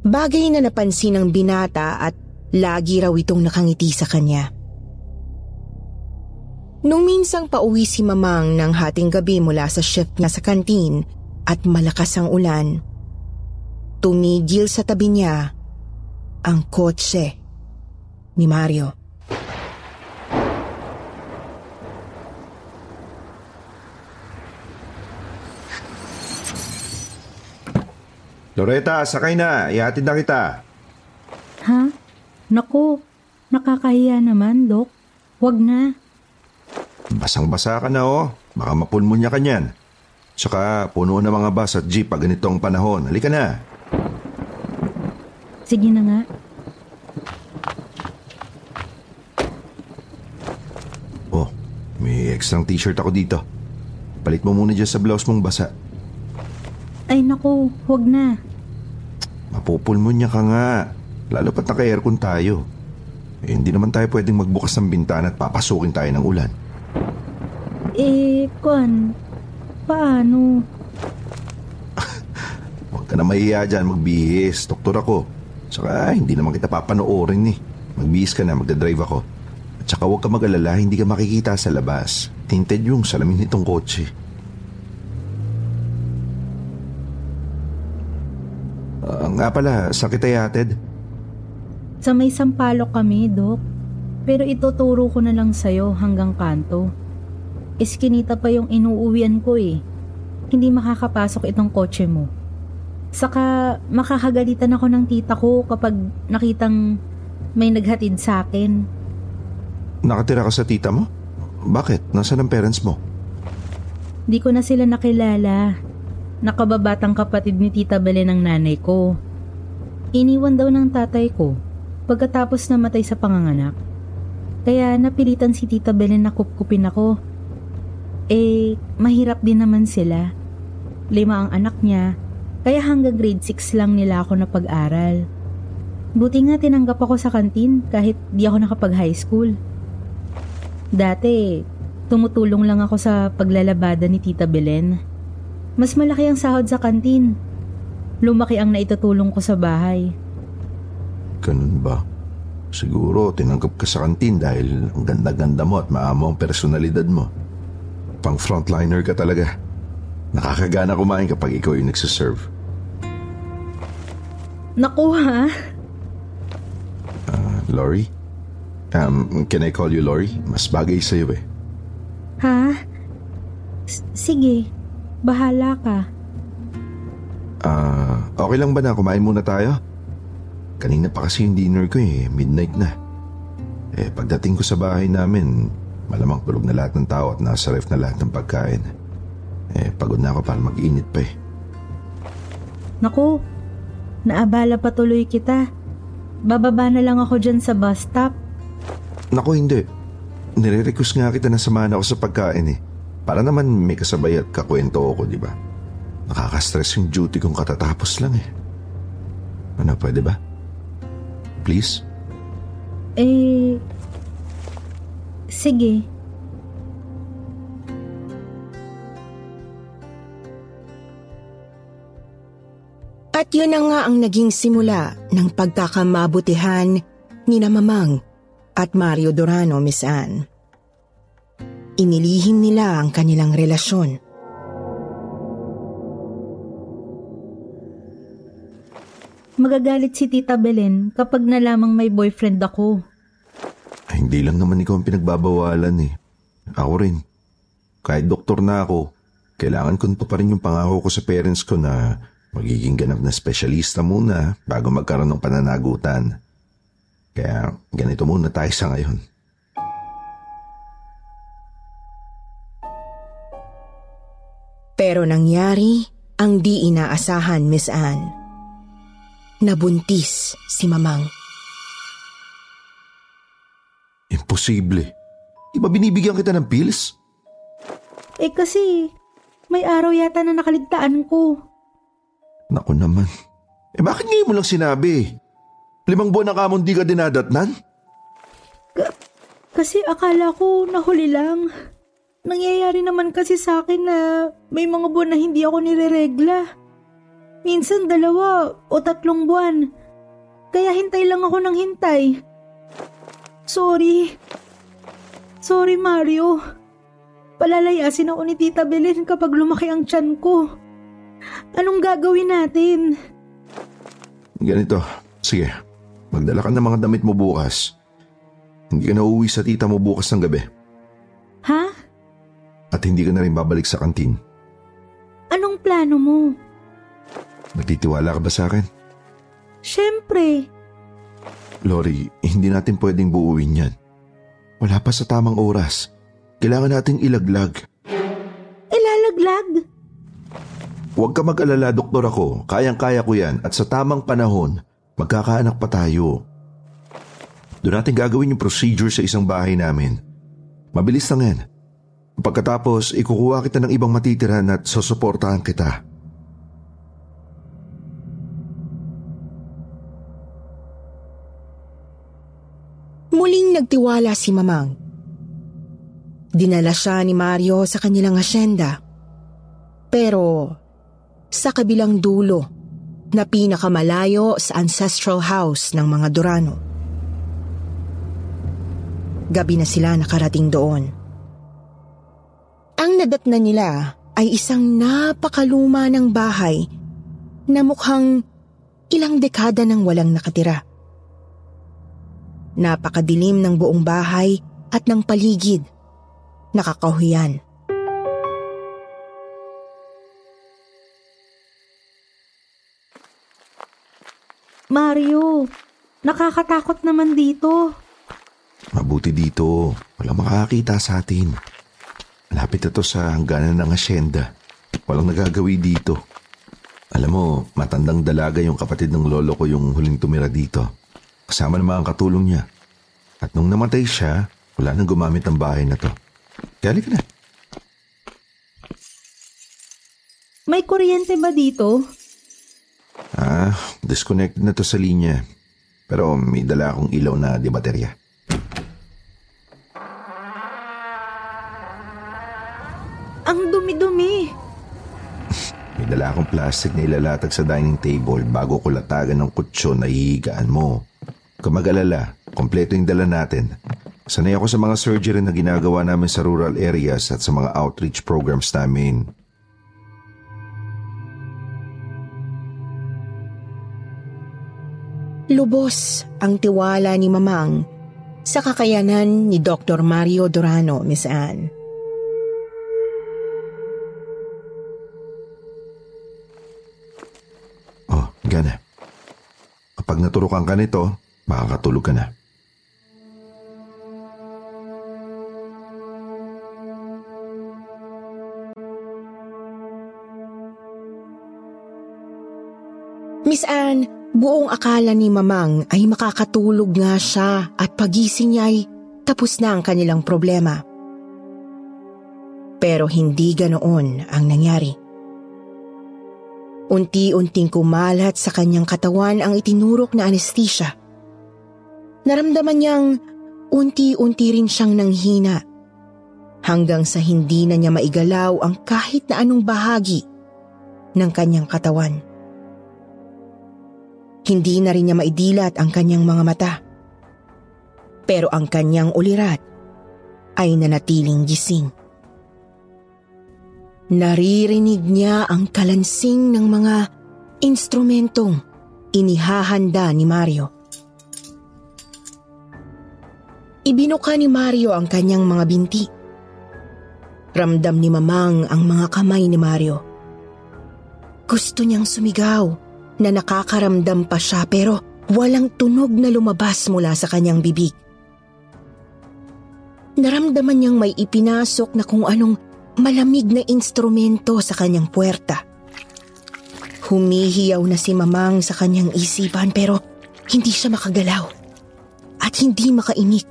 Bagay na napansin ng binata at lagi raw itong nakangiti sa kanya. Nung minsang pauwi si Mamang ng hating gabi mula sa shift niya sa kantin at malakas ang ulan, tumigil sa tabi niya ang kotse ni Mario. Loreta, sakay na. Ihatid na kita. Ha? Naku, nakakahiya naman, Dok. Huwag na. Basang-basa ka na oh. Baka mapulmonya ka niyan. Tsaka puno na mga bus at jeep pag ganitong panahon. Halika na. Sige na nga. Oh, may extra t-shirt ako dito. Palit mo muna dyan sa blouse mong basa. Ay naku, huwag na. Mapupulmonya ka nga. Lalo pat naka-aircon tayo. Eh, hindi naman tayo pwedeng magbukas ng bintana at papasukin tayo ng ulan. Eh, Kwan, paano? [LAUGHS] Huwag ka na mahiya dyan, magbihis. Doktor ako. Saka hindi naman kita papanoorin eh. Magbihis ka na, magdadrive ako. At saka huwag ka mag-alala, hindi ka makikita sa labas. Tinted yung salamin nitong kotse. Ah, nga pala, saan kita yatid? Sa may sampalok kami, Dok. Pero ituturo ko na lang sa'yo hanggang kanto. Iskinita pa yung inuuwian ko eh. Hindi makakapasok itong kotse mo. Saka makakagalitan ako ng tita ko kapag nakitang may naghatid sa akin. Nakatira ka sa tita mo? Bakit? Nasaan ang parents mo? Di ko na sila nakilala. Nakababatang kapatid ni Tita Belen ng nanay ko. Iniwan daw ng tatay ko pagkatapos namatay sa panganganak. Kaya napilitan si Tita Belen na kupkupin ako. Eh, mahirap din naman sila. Lima ang anak niya, kaya hanggang grade 6 lang nila ako napag-aral. Buti nga tinanggap ako sa kantin kahit di ako nakapag high school. Dati, tumutulong lang ako sa paglalabada ni Tita Belen. Mas malaki ang sahod sa kantin. Lumaki ang naitutulong ko sa bahay. Ganun ba? Siguro tinanggap ka sa kantin dahil ang ganda-ganda mo at maamo ang personalidad mo. Pang frontliner ka talaga. Nakakagana kumain kapag ikaw yung nagsiserve. Naku ha? Uh, Lori? Um, can I call you Lori? Mas bagay sa'yo eh. Ha? S- sige, bahala ka. Ah, okay lang ba na kumain muna tayo? Kanina pa kasi yung dinner ko eh, midnight na. Eh, pagdating ko sa bahay namin, malamang tulog na lahat ng tao at nasa ref na lahat ng pagkain. Eh, pagod na ako para mag-init pa eh. Naku, naabala pa tuloy kita. Bababa na lang ako dyan sa bus stop. Naku, hindi. Nire-request nga kita na samahan ako sa pagkain eh. Para naman may kasabay at kakwento ako, di ba? Nakaka-stress yung duty kong katatapos lang eh. Ano, pwede ba? Please? Eh, sige. At yun na nga ang naging simula ng pagkakamabutihan ni Namamang at Mario Dorano, Miss Anne. Inilihim nila ang kanilang relasyon. Magagalit si Tita Belen kapag nalamang may boyfriend ako. Ay, hindi lang naman ikaw ang pinagbabawalan eh. Ako rin. Kahit doktor na ako, kailangan ko pa rin yung pangako ko sa parents ko na magiging ganap na espesyalista muna bago magkaroon ng pananagutan. Kaya ganito muna tayo sa ngayon. Pero nangyari ang di inaasahan, Miss Anne. Nabuntis si Mamang. Imposible. Di ba binibigyan kita ng pills? Eh kasi, may araw yata na nakaligtaan ko. Naku naman. Eh bakit ngayon mo lang sinabi? Limang buwan na kamon di ka dinadatnan? Ka- kasi akala ko nahuli lang. Nangyayari naman kasi sa akin na may mga buwan na hindi ako nireregla. Minsan dalawa o tatlong buwan. Kaya hintay lang ako ng hintay. Sorry. Sorry Mario. Palalayasin ako ni Tita Belen kapag lumaki ang tiyan ko. Anong gagawin natin? Ganito. Sige. Magdala ka ng mga damit mo bukas. Hindi ka na uuwi sa tita mo bukas ng gabi. At hindi ka na rin babalik sa kantin. Anong plano mo? Nagtitiwala ka ba sa akin? Siyempre. Lori, hindi natin pwedeng buuin yan. Wala pa sa tamang oras. Kailangan nating ilaglag. Ilalaglag? Huwag ka mag-alala, doktor ako. Kayang-kaya ko yan at sa tamang panahon, magkakaanak pa tayo. Doon natin gagawin yung procedure sa isang bahay namin. Mabilis lang yan. Pagkatapos, ikukuha kita ng ibang matitiran at susuportahan kita. Muling nagtiwala si Mamang. Dinala siya ni Mario sa kanilang asyenda. Pero sa kabilang dulo na pinakamalayo sa ancestral house ng mga Durano. Gabi na sila nakarating doon. Ang nadatna nila ay isang napakaluma ng bahay na mukhang ilang dekada nang walang nakatira. Napakadilim ng buong bahay at ng paligid. Nakakahuyan. Mario, nakakatakot naman dito. Mabuti dito. Walang makakakita sa atin. Malapit na to sa hangganan ng asyenda. Walang nagagawi dito. Alam mo, matandang dalaga yung kapatid ng lolo ko yung huling tumira dito. Kasama ng mga katulong niya. At nung namatay siya, wala nang gumamit ng bahay na to. Kaya ka na. May kuryente ba dito? Ah, disconnected na to sa linya. Pero may dala akong ilaw na di baterya. Ang dumi-dumi. May dala akong plastic na ilalatag sa dining table bago ko latagan ng kutsyon na hihigaan mo. Kung mag-alala, kompleto yung dala natin. Sanay ako sa mga surgery na ginagawa namin sa rural areas at sa mga outreach programs namin. Lubos ang tiwala ni Mamang sa kakayanan ni Dr. Mario Durano, Miss Anne. Oh, gana. Kapag naturukan ka nito, makakatulog ka na. Miss Anne, buong akala ni Mamang ay makakatulog nga siya at pagising niya ay tapos na ang kanilang problema. Pero hindi ganoon ang nangyari. Unti-unting kumalat sa kanyang katawan ang itinurok na anesthesia. Naramdaman niyang unti-unti rin siyang nanghina hanggang sa hindi na niya maigalaw ang kahit na anong bahagi ng kanyang katawan. Hindi na rin niya maidilat ang kanyang mga mata. Pero ang kanyang ulirat ay nanatiling gising. Naririnig niya ang kalansing ng mga instrumentong inihahanda ni Mario. Ibinuka ni Mario ang kanyang mga binti. Ramdam ni Mamang ang mga kamay ni Mario. Gusto niyang sumigaw na nakakaramdam pa siya pero walang tunog na lumabas mula sa kanyang bibig. Naramdaman niyang may ipinasok na kung anong malamig na instrumento sa kanyang puwerta. Humihiyaw na si Mamang sa kanyang isipan pero hindi siya makagalaw at hindi makaimik.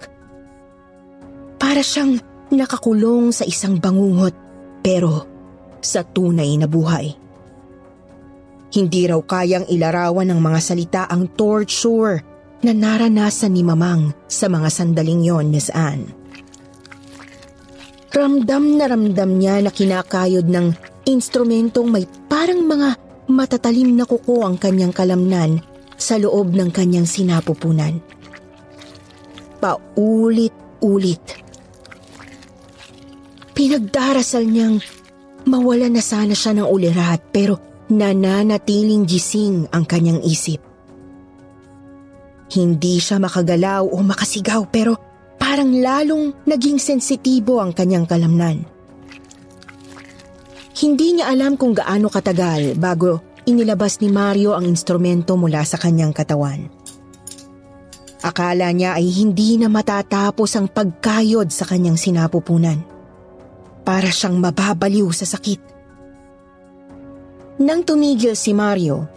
Para siyang nakakulong sa isang bangungot pero sa tunay na buhay. Hindi raw kayang ilarawan ng mga salita ang torture na naranasan ni Mamang sa mga sandaling yon, Miss Anne. Ramdam na ramdam niya na kinakayod ng instrumentong may parang mga matatalim na kuko ang kanyang kalamnan sa loob ng kanyang sinapupunan. Paulit-ulit. Pinagdarasal niyang mawala na sana siya ng ulirat pero nananatiling gising ang kanyang isip. Hindi siya makagalaw o makasigaw pero parang lalong naging sensitibo ang kanyang kalamnan. Hindi niya alam kung gaano katagal bago inilabas ni Mario ang instrumento mula sa kanyang katawan. Akala niya ay hindi na matatapos ang pagkayod sa kanyang sinapupunan. Para siyang mababaliw sa sakit. Nang tumigil si Mario,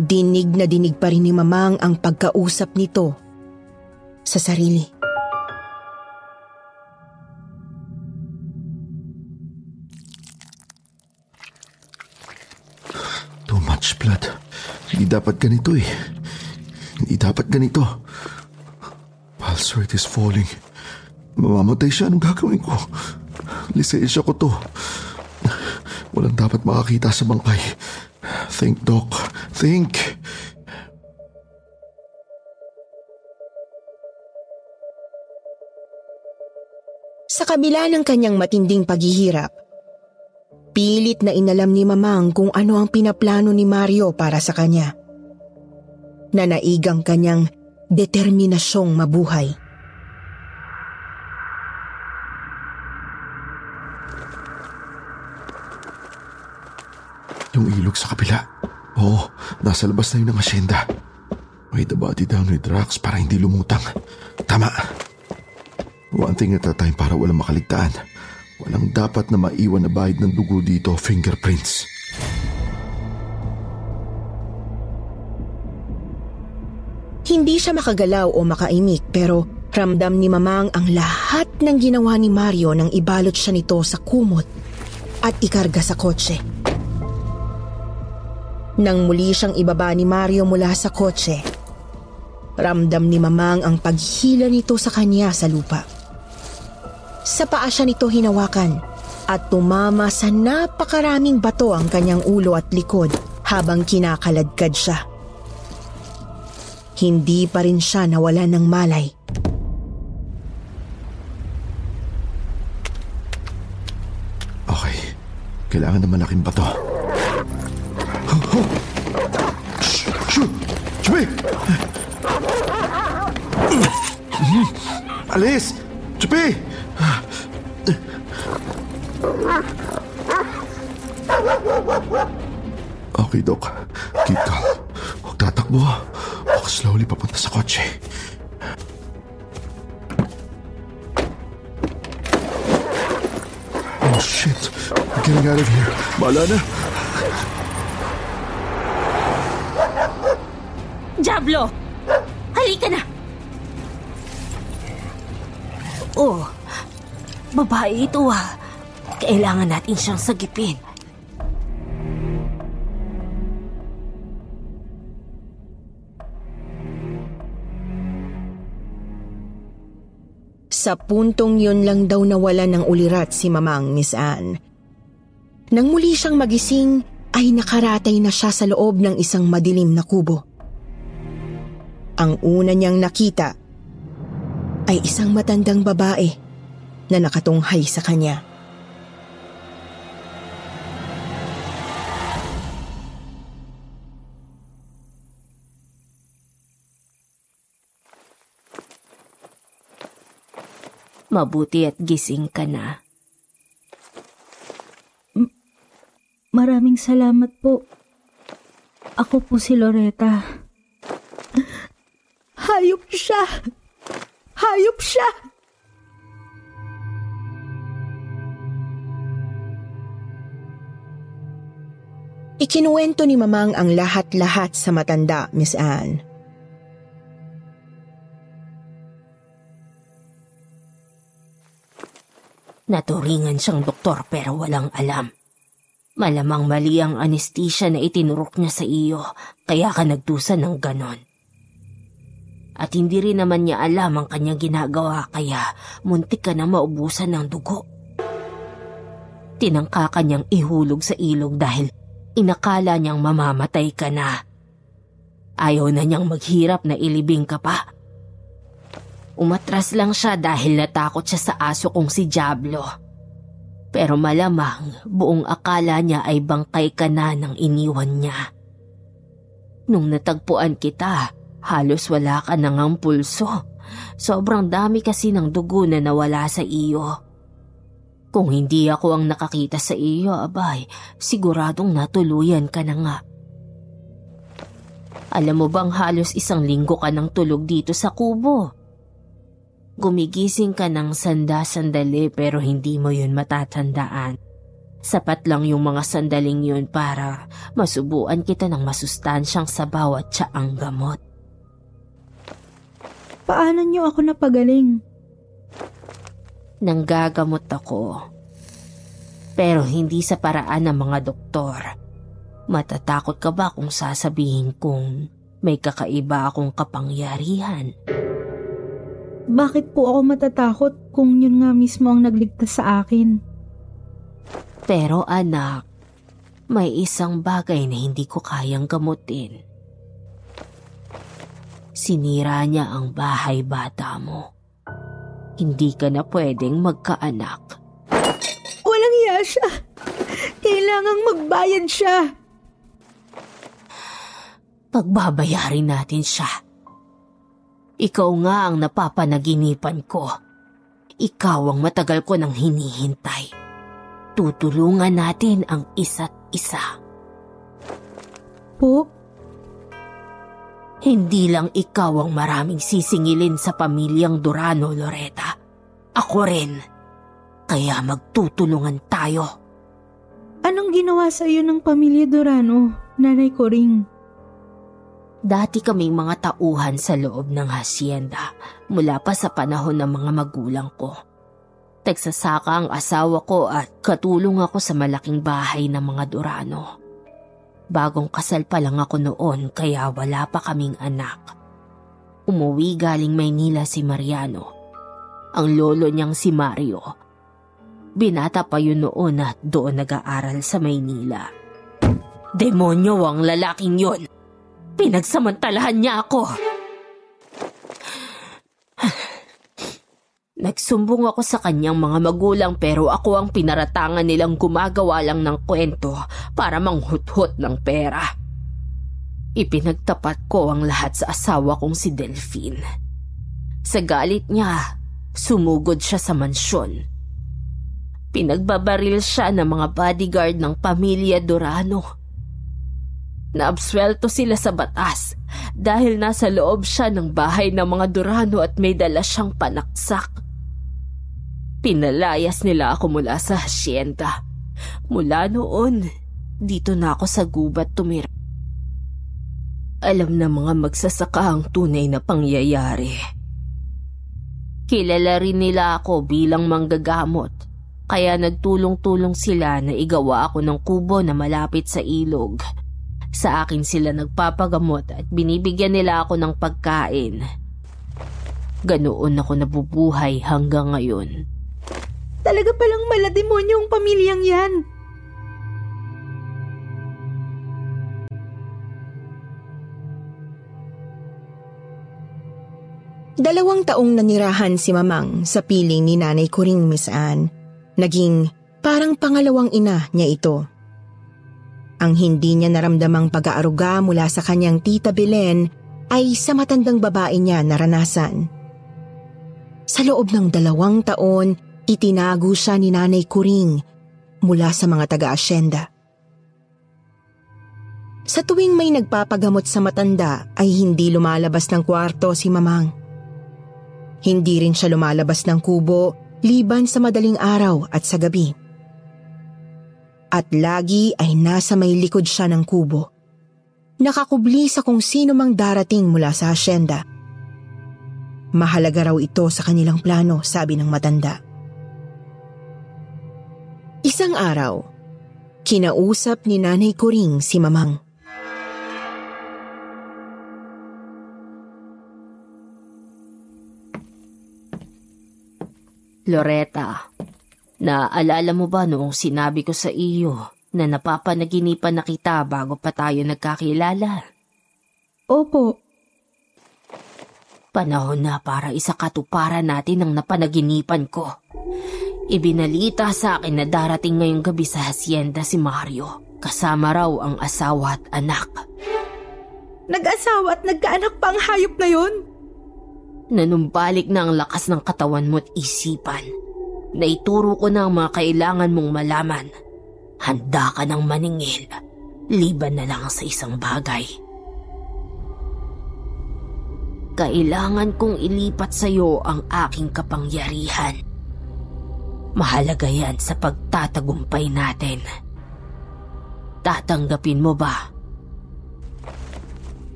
dinig na dinig pa rin ni Mamang ang pagkausap nito sa sarili. Blood. Hindi dapat ganito eh. Hindi dapat ganito. Pulse rate is falling. Mamamatay siya. Anong gagawin ko? Lisensya ko to. Walang dapat makakita sa bangkay. Think, Doc. Think. Sa kabila ng kanyang matinding paghihirap, Pilit na inalam ni Mamang kung ano ang pinaplano ni Mario para sa kanya. Nanaigang kanyang determinasyong mabuhay. Yung ilog sa kabila. Oo, nasa labas na yun ng asyenda. May the body down with rocks para hindi lumutang. Tama. One thing at a time para walang makaligtaan. Walang dapat na maiwan na bahid ng dugo dito, fingerprints. Hindi siya makagalaw o makaimik pero ramdam ni Mamang ang lahat ng ginawa ni Mario nang ibalot siya nito sa kumot at ikarga sa kotse. Nang muli siyang ibaba ni Mario mula sa kotse, ramdam ni Mamang ang paghila nito sa kanya sa lupa. Sa paa siya nito hinawakan at tumama sa napakaraming bato ang kanyang ulo at likod habang kinakaladkad siya. Hindi pa rin siya nawala ng malay. Okay, kailangan na malaking bato. Chubby! Alis! Chubby! Okay, Doc. Keep calm. Huwag tatakbo. Walk slowly papunta sa kotse. Oh, shit. I'm getting out of here. Bahala na. Diablo! Halika na! Oh, babae ito ah. Kailangan natin siyang sagipin. Sa puntong yun lang daw nawala ng ulirat si Mamang Miss Anne. Nang muli siyang magising ay nakaratay na siya sa loob ng isang madilim na kubo. Ang una niyang nakita ay isang matandang babae na nakatunghay sa kanya. Mabuti at gising ka na. M- Maraming salamat po. Ako po si Loreta. [LAUGHS] Hayop siya! Hayop siya! Ikinuwento ni Mamang ang lahat-lahat sa matanda, Miss Anne. Naturingan siyang doktor pero walang alam. Malamang mali ang anesthesia na itinurok niya sa iyo, kaya ka nagtusa ng ganon. At hindi rin naman niya alam ang kanyang ginagawa kaya muntik ka na maubusan ng dugo. Tinangka kanyang ihulog sa ilog dahil inakala niyang mamamatay ka na. Ayaw na niyang maghirap na ilibing ka pa. Umatras lang siya dahil natakot siya sa aso kong si Diablo. Pero malamang buong akala niya ay bangkay ka na nang iniwan niya. Nung natagpuan kita, halos wala ka nang ang pulso. Sobrang dami kasi ng dugo na nawala sa iyo. Kung hindi ako ang nakakita sa iyo, abay, siguradong natuluyan ka na nga. Alam mo bang halos isang linggo ka nang tulog dito sa kubo? Gumigising ka ng sanda-sandali pero hindi mo yun matatandaan. Sapat lang yung mga sandaling yun para masubuan kita ng masustansyang sabaw at tsaang gamot. Paano niyo ako napagaling? Nanggagamot ako. Pero hindi sa paraan ng mga doktor. Matatakot ka ba kung sasabihin kong may kakaiba akong kapangyarihan? Bakit po ako matatakot kung yun nga mismo ang nagligtas sa akin? Pero anak, may isang bagay na hindi ko kayang gamutin. Sinira niya ang bahay bata mo. Hindi ka na pwedeng magkaanak. Walang iya siya. Kailangang magbayad siya. Pagbabayarin natin siya. Ikaw nga ang napapanaginipan ko. Ikaw ang matagal ko nang hinihintay. Tutulungan natin ang isa't isa. Po? Hindi lang ikaw ang maraming sisingilin sa pamilyang Durano, Loretta. Ako rin. Kaya magtutulungan tayo. Anong ginawa sa iyo ng pamilya Durano, nanay ko ring? Dati kaming mga tauhan sa loob ng hasyenda mula pa sa panahon ng mga magulang ko. Tagsasaka ang asawa ko at katulong ako sa malaking bahay ng mga Durano. Bagong kasal pa lang ako noon kaya wala pa kaming anak. Umuwi galing Maynila si Mariano. Ang lolo niyang si Mario. Binata pa yun noon at doon nag-aaral sa Maynila. Demonyo ang lalaking yon. Pinagsamantalahan niya ako. Nagsumbong ako sa kanyang mga magulang pero ako ang pinaratangan nilang gumagawa lang ng kwento para manghuthot ng pera. Ipinagtapat ko ang lahat sa asawa kong si Delphine. Sa galit niya, sumugod siya sa mansyon. Pinagbabaril siya ng mga bodyguard ng pamilya Durano. Naabswelto sila sa batas dahil nasa loob siya ng bahay ng mga Durano at may dala siyang panaksak. Pinalayas nila ako mula sa hasyenda. Mula noon, dito na ako sa gubat tumira. Alam na mga magsasaka ang tunay na pangyayari. Kilala rin nila ako bilang manggagamot, kaya nagtulong-tulong sila na igawa ako ng kubo na malapit sa ilog. Sa akin sila nagpapagamot at binibigyan nila ako ng pagkain. Ganoon ako nabubuhay hanggang ngayon. Talaga palang malademonyo ang pamilyang yan. Dalawang taong nanirahan si Mamang sa piling ni Nanay Kuring Miss Anne. Naging parang pangalawang ina niya ito. Ang hindi niya naramdamang pag-aaruga mula sa kanyang tita Belen ay sa matandang babae niya naranasan. Sa loob ng dalawang taon, itinago siya ni Nanay Kuring mula sa mga taga-asyenda. Sa tuwing may nagpapagamot sa matanda ay hindi lumalabas ng kwarto si Mamang. Hindi rin siya lumalabas ng kubo liban sa madaling araw at sa gabi. At lagi ay nasa may likod siya ng kubo. Nakakubli sa kung sino mang darating mula sa asyenda. Mahalaga raw ito sa kanilang plano, sabi ng matanda. Isang araw, kinausap ni Nanay Kuring si Mamang. Loretta, naaalala mo ba noong sinabi ko sa iyo na napapanaginipan na kita bago pa tayo nagkakilala? Opo. Panahon na para isa katuparan natin ang napanaginipan ko. Ibinalita sa akin na darating ngayong gabi sa hacienda si Mario. Kasama raw ang asawa at anak. Nag-asawa at nagkaanak pa ang hayop na yon? Nanumbalik na ang lakas ng katawan mo at isipan. Naituro ko na ang mga kailangan mong malaman. Handa ka ng maningil. Liban na lang sa isang bagay. Kailangan kong ilipat sa iyo ang aking kapangyarihan. Mahalaga yan sa pagtatagumpay natin. Tatanggapin mo ba?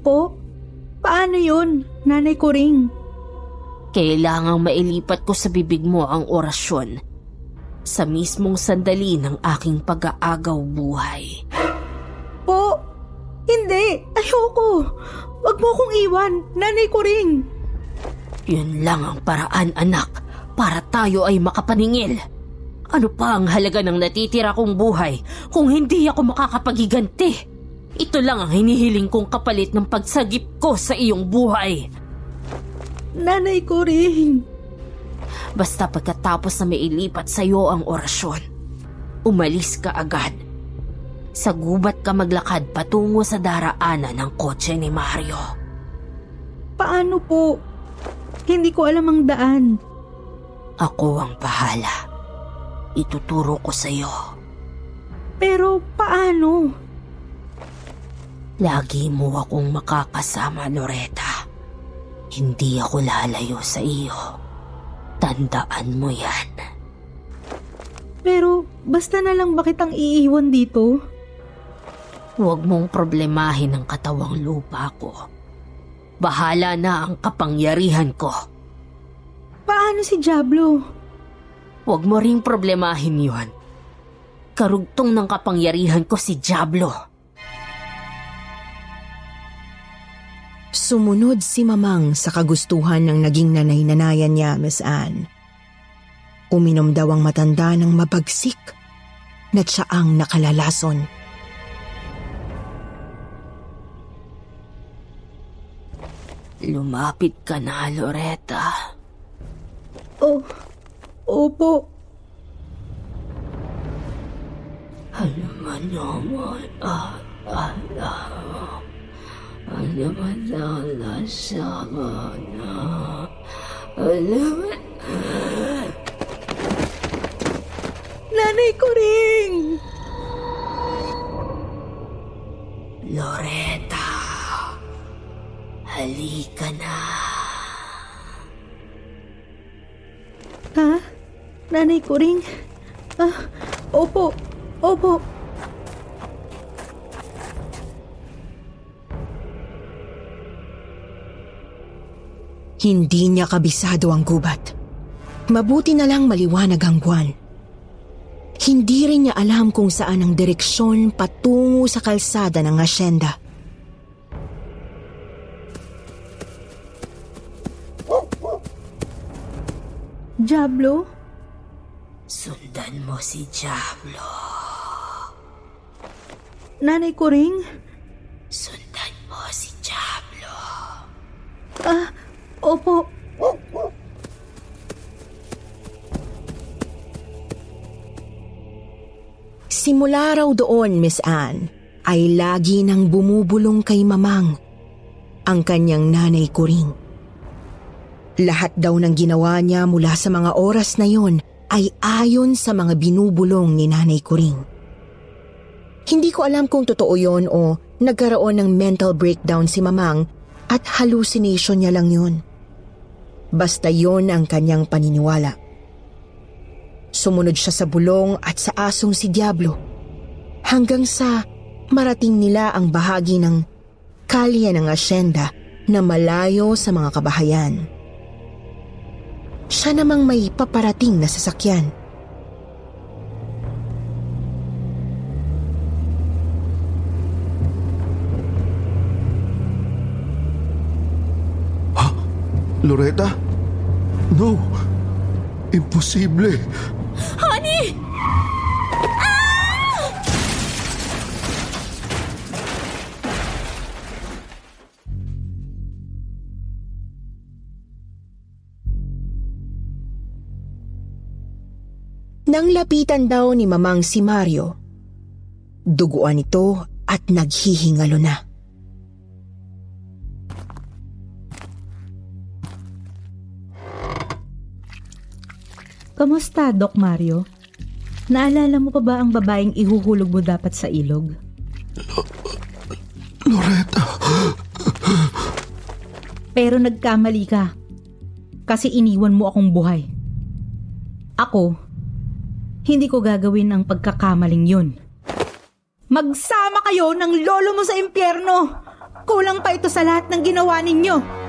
Po? Paano yun, Nanay Kuring? Kailangang mailipat ko sa bibig mo ang orasyon sa mismong sandali ng aking pag-aagaw buhay. Po, hindi. Ayoko. Huwag mo akong iwan. Nanay ko rin. Yun lang ang paraan, anak, para tayo ay makapaningil. Ano pa ang halaga ng natitira kong buhay kung hindi ako makakapagiganti? Ito lang ang hinihiling kong kapalit ng pagsagip ko sa iyong buhay. Nanay ko rin. Basta pagkatapos na mailipat sa iyo ang orasyon, umalis ka agad. Sa gubat ka maglakad patungo sa daraanan ng kotse ni Mario. Paano po? Hindi ko alam ang daan. Ako ang bahala. Ituturo ko sa iyo. Pero paano? Lagi mo akong makakasama, Loretta. Hindi ako lalayo sa iyo. Tandaan mo yan. Pero basta na lang bakit ang iiwan dito? Huwag mong problemahin ang katawang lupa ko. Bahala na ang kapangyarihan ko. Paano si Diablo? Huwag mo ring problemahin yon. Karugtong ng kapangyarihan ko si Diablo. Sumunod si Mamang sa kagustuhan ng naging nanay-nanayan niya, Miss Anne. Uminom daw ang matanda ng mabagsik na ang nakalalason. Lumapit ka na, Loretta. Oh, opo. Alam naman at alam. Alam na nasama na. Alam Nanay ko rin! Loretta, halika na. Ha? Nanay ko rin? Ah, opo, opo. Hindi niya kabisado ang gubat. Mabuti na lang maliwanag ang buwan. Hindi rin niya alam kung saan ang direksyon patungo sa kalsada ng asyenda. Diablo? Sundan mo si Diablo. Nanay ko ring? Sundan mo si Diablo. Ah, Opo. Simula raw doon, Miss Anne, ay lagi nang bumubulong kay Mamang, ang kanyang nanay ko rin. Lahat daw ng ginawa niya mula sa mga oras na yon ay ayon sa mga binubulong ni nanay ko rin. Hindi ko alam kung totoo yon o nagkaroon ng mental breakdown si Mamang at hallucination niya lang yun. Basta yon ang kanyang paniniwala. Sumunod siya sa bulong at sa asong si Diablo. hanggang sa marating nila ang bahagi ng kalye ng asyenda na malayo sa mga kabahayan. Siya namang may paparating na sasakyan. Loretta? No. Imposible. Honey! Nang lapitan daw ni Mamang si Mario, duguan ito at naghihingalo na. Kamusta, Doc Mario? Naalala mo pa ba ang babaeng ihuhulog mo dapat sa ilog? Loretta! Pero nagkamali ka. Kasi iniwan mo akong buhay. Ako, hindi ko gagawin ang pagkakamaling yun. Magsama kayo ng lolo mo sa impyerno! Kulang pa ito sa lahat ng ginawa ninyo!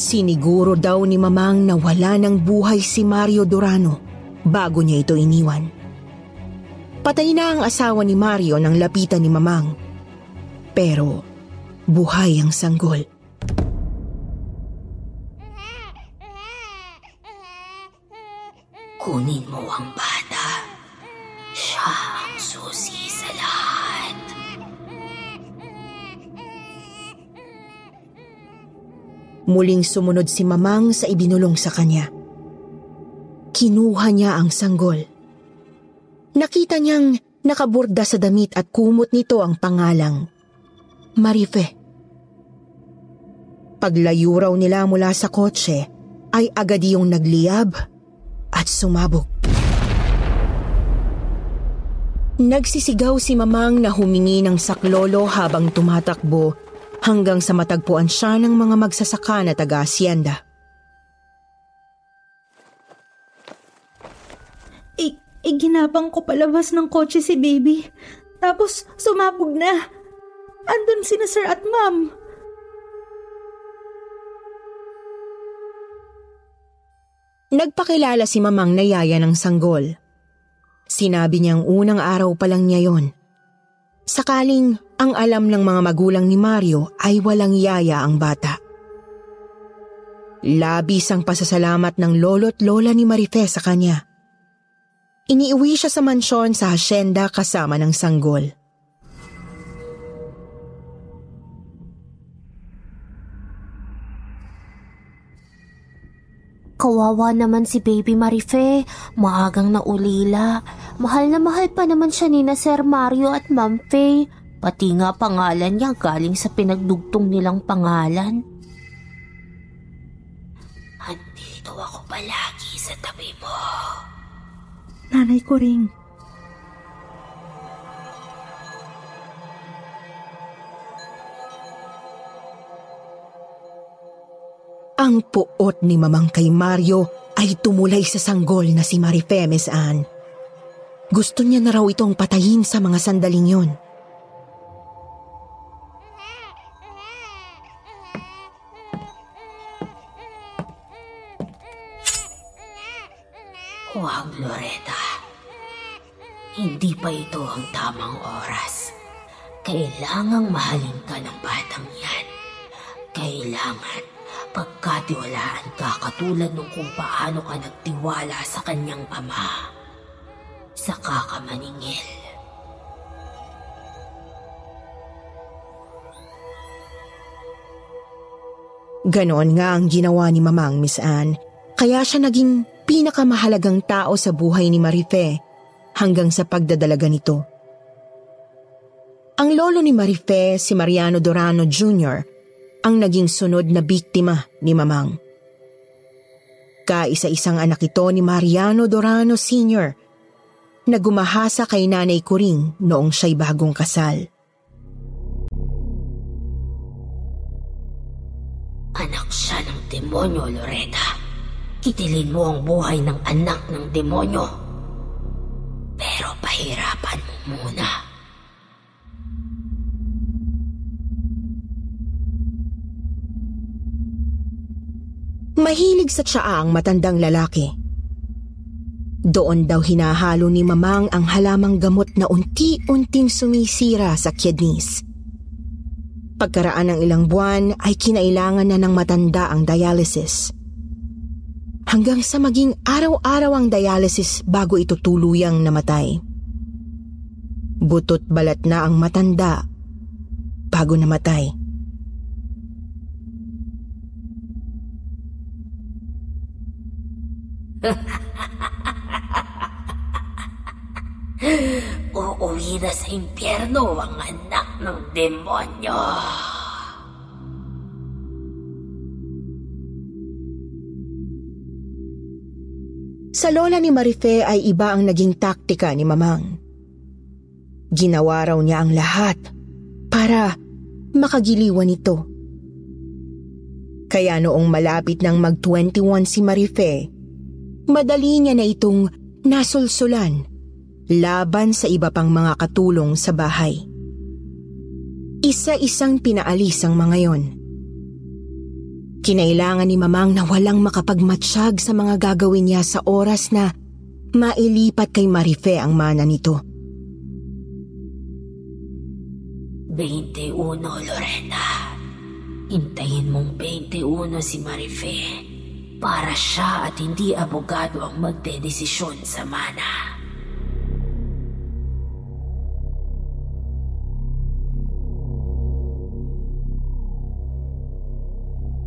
Siniguro daw ni Mamang na wala ng buhay si Mario Durano bago niya ito iniwan. Patay na ang asawa ni Mario nang lapitan ni Mamang. Pero buhay ang sanggol. Kunin mo ang bata. Siya Muling sumunod si Mamang sa ibinulong sa kanya. Kinuha niya ang sanggol. Nakita niyang nakaburda sa damit at kumot nito ang pangalang Marife. Paglayo raw nila mula sa kotse ay agad yung nagliyab at sumabog. Nagsisigaw si Mamang na humingi ng saklolo habang tumatakbo hanggang sa matagpuan siya ng mga magsasaka na taga-asyenda. Iginapang ko palabas ng kotse si baby. Tapos sumabog na. Andun sina sir at ma'am. Nagpakilala si Mamang na yaya ng sanggol. Sinabi niyang unang araw pa lang niya yon. Sakaling ang alam ng mga magulang ni Mario ay walang yaya ang bata. Labis ang pasasalamat ng lolo't lola ni Marife sa kanya. Iniuwi siya sa mansyon sa hasyenda kasama ng sanggol. Kawawa naman si Baby Marife. Maagang naulila. Mahal na mahal pa naman siya ni na Sir Mario at Ma'am Faye. Pati nga pangalan niya galing sa pinagdugtong nilang pangalan. Andito ako palagi sa tabi mo. Nanay ko ring. Ang puot ni Mamang kay Mario ay tumulay sa sanggol na si Marifemes Ann. Gusto niya na raw itong patayin sa mga sandaling yon. Huwag, Loretta. Hindi pa ito ang tamang oras. Kailangang mahalin ka ng batang yan. Kailangan pagkatiwalaan ka katulad nung kung paano ka nagtiwala sa kanyang ama. Sa kakamaningil. Ganon nga ang ginawa ni Mamang Miss Anne. Kaya siya naging pinakamahalagang tao sa buhay ni Marife hanggang sa pagdadalaga nito. Ang lolo ni Marife, si Mariano Dorano Jr., ang naging sunod na biktima ni Mamang. Kaisa-isang anak ito ni Mariano Dorano Sr. na gumahasa kay Nanay Kuring noong siya'y bagong kasal. Anak siya ng demonyo, Loretta. Kitilin mo ang buhay ng anak ng demonyo. Pahirapan mo muna. Mahilig sa tsaa ang matandang lalaki. Doon daw hinahalo ni Mamang ang halamang gamot na unti-unting sumisira sa kidneys. Pagkaraan ng ilang buwan ay kinailangan na ng matanda ang dialysis. Hanggang sa maging araw-araw ang dialysis bago ito tuluyang namatay. Butot balat na ang matanda bago namatay. [LAUGHS] Uuwi na sa impyerno ang anak ng demonyo. Sa lola ni Marife ay iba ang naging taktika ni Mamang. Ginawa raw niya ang lahat para makagiliwan ito. Kaya noong malapit ng mag-21 si Marife, madali niya na itong nasulsulan laban sa iba pang mga katulong sa bahay. Isa-isang pinaalis ang mga yon. Kinailangan ni Mamang na walang makapagmatsyag sa mga gagawin niya sa oras na mailipat kay Marife ang mana nito. 21, Lorena. Hintayin mong 21 si Marife para siya at hindi abogado ang magdedesisyon sa mana.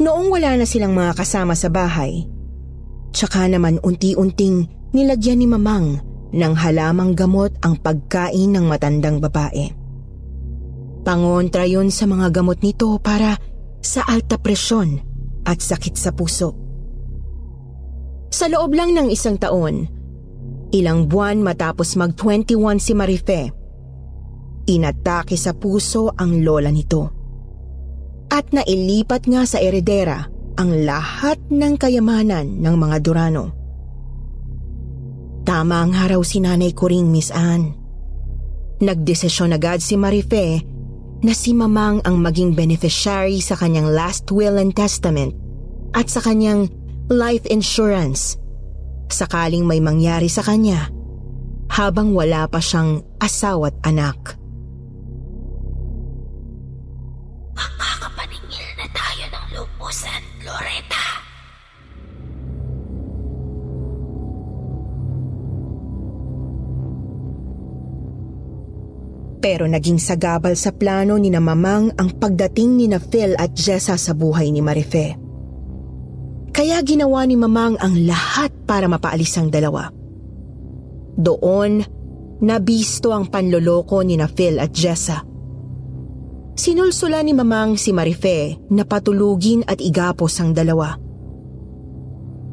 Noong wala na silang mga kasama sa bahay, tsaka naman unti-unting nilagyan ni Mamang ng halamang gamot ang pagkain ng matandang babae. Pangontra yun sa mga gamot nito para sa alta presyon at sakit sa puso. Sa loob lang ng isang taon, ilang buwan matapos mag-21 si Marife, inatake sa puso ang lola nito at nailipat nga sa eredera ang lahat ng kayamanan ng mga Durano. Tama ang haraw si nanay ko ring Miss Anne. Nagdesisyon agad si Marife na si Mamang ang maging beneficiary sa kanyang last will and testament at sa kanyang life insurance sakaling may mangyari sa kanya habang wala pa siyang asawa't anak. Makakapaningil na tayo ng lupusan, Loretta. Pero naging sagabal sa plano ni na Mamang ang pagdating ni na Phil at Jessa sa buhay ni Marife. Kaya ginawa ni Mamang ang lahat para mapaalis ang dalawa. Doon, nabisto ang panloloko ni na Phil at Jessa. Sinulsula ni Mamang si Marife na patulugin at igapos ang dalawa.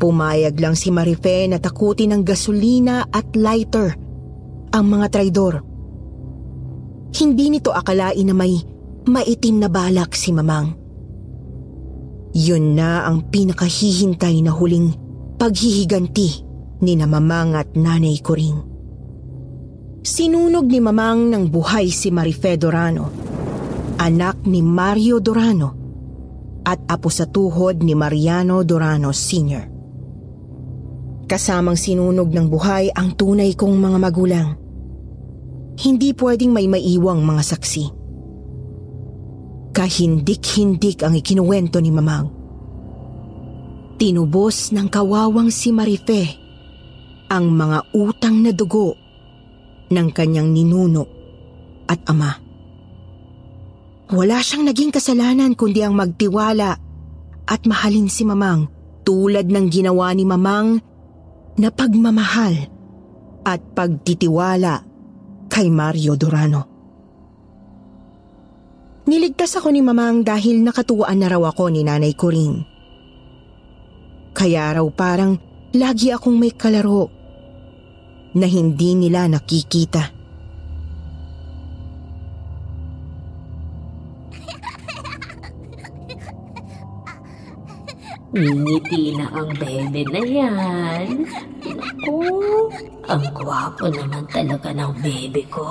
Pumayag lang si Marife na takutin ng gasolina at lighter ang mga traidor. Hindi nito akalain na may maitim na balak si Mamang. Yun na ang pinakahihintay na huling paghihiganti ni na Mamang at Nanay ko rin. Sinunog ni Mamang ng buhay si Marife Dorano, anak ni Mario Dorano at apo sa tuhod ni Mariano Dorano Sr. Kasamang sinunog ng buhay ang tunay kong mga magulang. Hindi pwedeng may maiwang mga saksi. Kahindik-hindik ang ikinuwento ni Mamang. Tinubos ng kawawang si Marife ang mga utang na dugo ng kanyang ninuno at ama. Wala siyang naging kasalanan kundi ang magtiwala at mahalin si Mamang tulad ng ginawa ni Mamang na pagmamahal at pagtitiwala kay Mario Durano. Niligtas ako ni Mamang dahil nakatuwaan na raw ako ni Nanay Corinne. Kaya raw parang lagi akong may kalaro na hindi nila nakikita. Ngiti na ang bebe na yan. Naku, Ang gwapo naman talaga ng baby ko.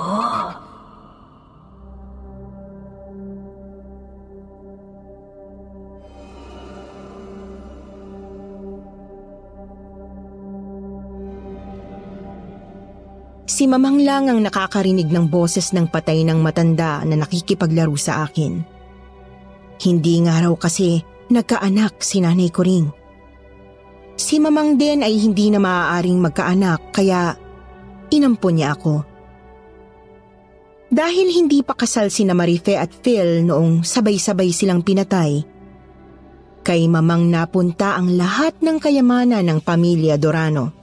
Si Mamang lang ang nakakarinig ng boses ng patay ng matanda na nakikipaglaro sa akin. Hindi nga raw kasi nagkaanak si nanay ko ring. Si Mamang din ay hindi na maaaring magkaanak kaya inampon niya ako. Dahil hindi pa kasal si na Marife at Phil noong sabay-sabay silang pinatay, kay Mamang napunta ang lahat ng kayamanan ng pamilya Dorano.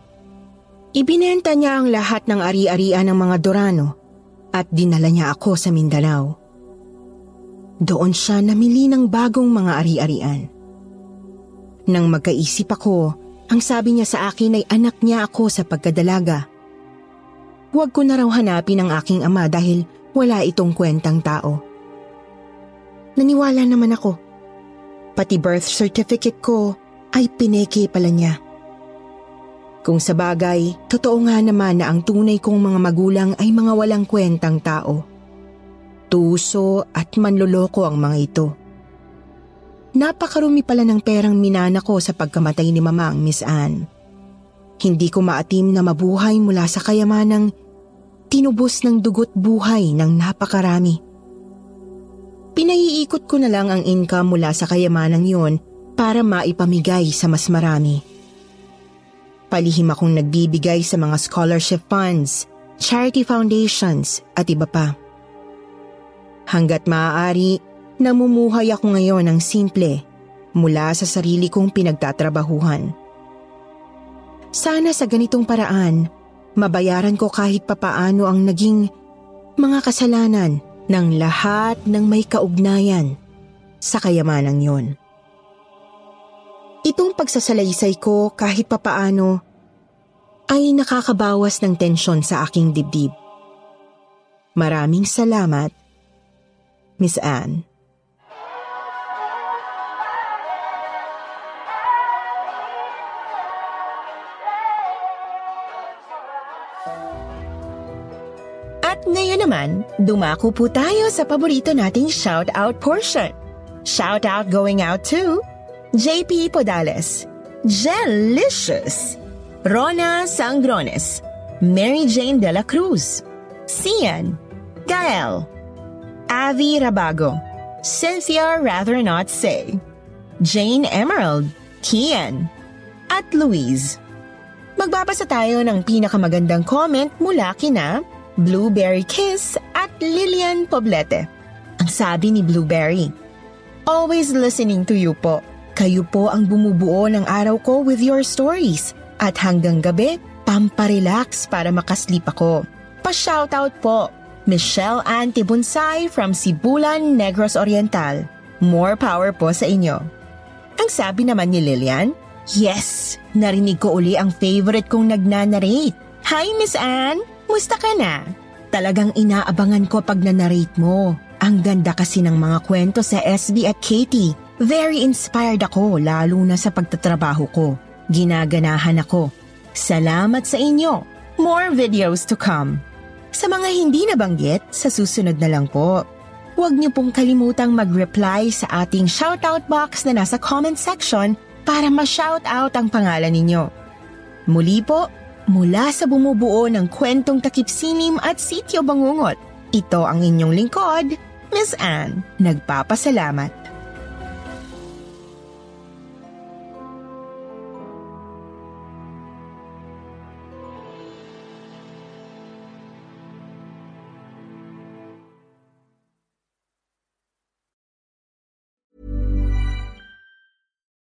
Ibinenta niya ang lahat ng ari-arian ng mga Dorano at dinala niya ako sa Mindanao. Doon siya namili ng bagong mga ari-arian. Nang magkaisip ako, ang sabi niya sa akin ay anak niya ako sa pagkadalaga. Huwag ko na raw hanapin ang aking ama dahil wala itong kwentang tao. Naniwala naman ako. Pati birth certificate ko ay pineke pala niya. Kung sa bagay, totoo nga naman na ang tunay kong mga magulang ay mga walang kwentang tao. Tuso at manloloko ang mga ito. Napakarumi pala ng perang minana ko sa pagkamatay ni Mama ang Miss Anne. Hindi ko maatim na mabuhay mula sa kayamanang tinubos ng dugot buhay ng napakarami. Pinaiikot ko na lang ang income mula sa kayamanang yon para maipamigay sa mas marami. Palihim akong nagbibigay sa mga scholarship funds, charity foundations at iba pa. Hanggat maaari, namumuhay ako ngayon ng simple mula sa sarili kong pinagtatrabahuhan. Sana sa ganitong paraan, mabayaran ko kahit papaano ang naging mga kasalanan ng lahat ng may kaugnayan sa kayamanang yon. Itong pagsasalaysay ko kahit papaano ay nakakabawas ng tensyon sa aking dibdib. Maraming salamat, Miss Anne. At ngayon naman, dumako po tayo sa paborito nating shout-out portion. Shout-out going out to JP Podales, Jelicious, Rona Sangrones, Mary Jane de la Cruz, Cian, Gael, Avi Rabago, Cynthia Rather Not Say, Jane Emerald, Kian, at Louise. Magbabasa tayo ng pinakamagandang comment mula kina Blueberry Kiss at Lillian Poblete. Ang sabi ni Blueberry, Always listening to you po. Kayo po ang bumubuo ng araw ko with your stories. At hanggang gabi, pamparelax para makaslip ako. Pa-shoutout po, Michelle Ann Tibunsay from Sibulan, Negros Oriental. More power po sa inyo. Ang sabi naman ni Lilian, Yes, narinig ko uli ang favorite kong nagnanarrate. Hi Miss Ann, musta ka na? Talagang inaabangan ko pag nanarrate mo. Ang ganda kasi ng mga kwento sa SB at Katie Very inspired ako lalo na sa pagtatrabaho ko. Ginaganahan ako. Salamat sa inyo. More videos to come. Sa mga hindi nabanggit, sa susunod na lang po. Huwag niyo pong kalimutang mag-reply sa ating shoutout box na nasa comment section para ma-shoutout ang pangalan ninyo. Muli po, mula sa bumubuo ng kwentong takip sinim at sityo bangungot, ito ang inyong lingkod, Miss Anne. Nagpapasalamat.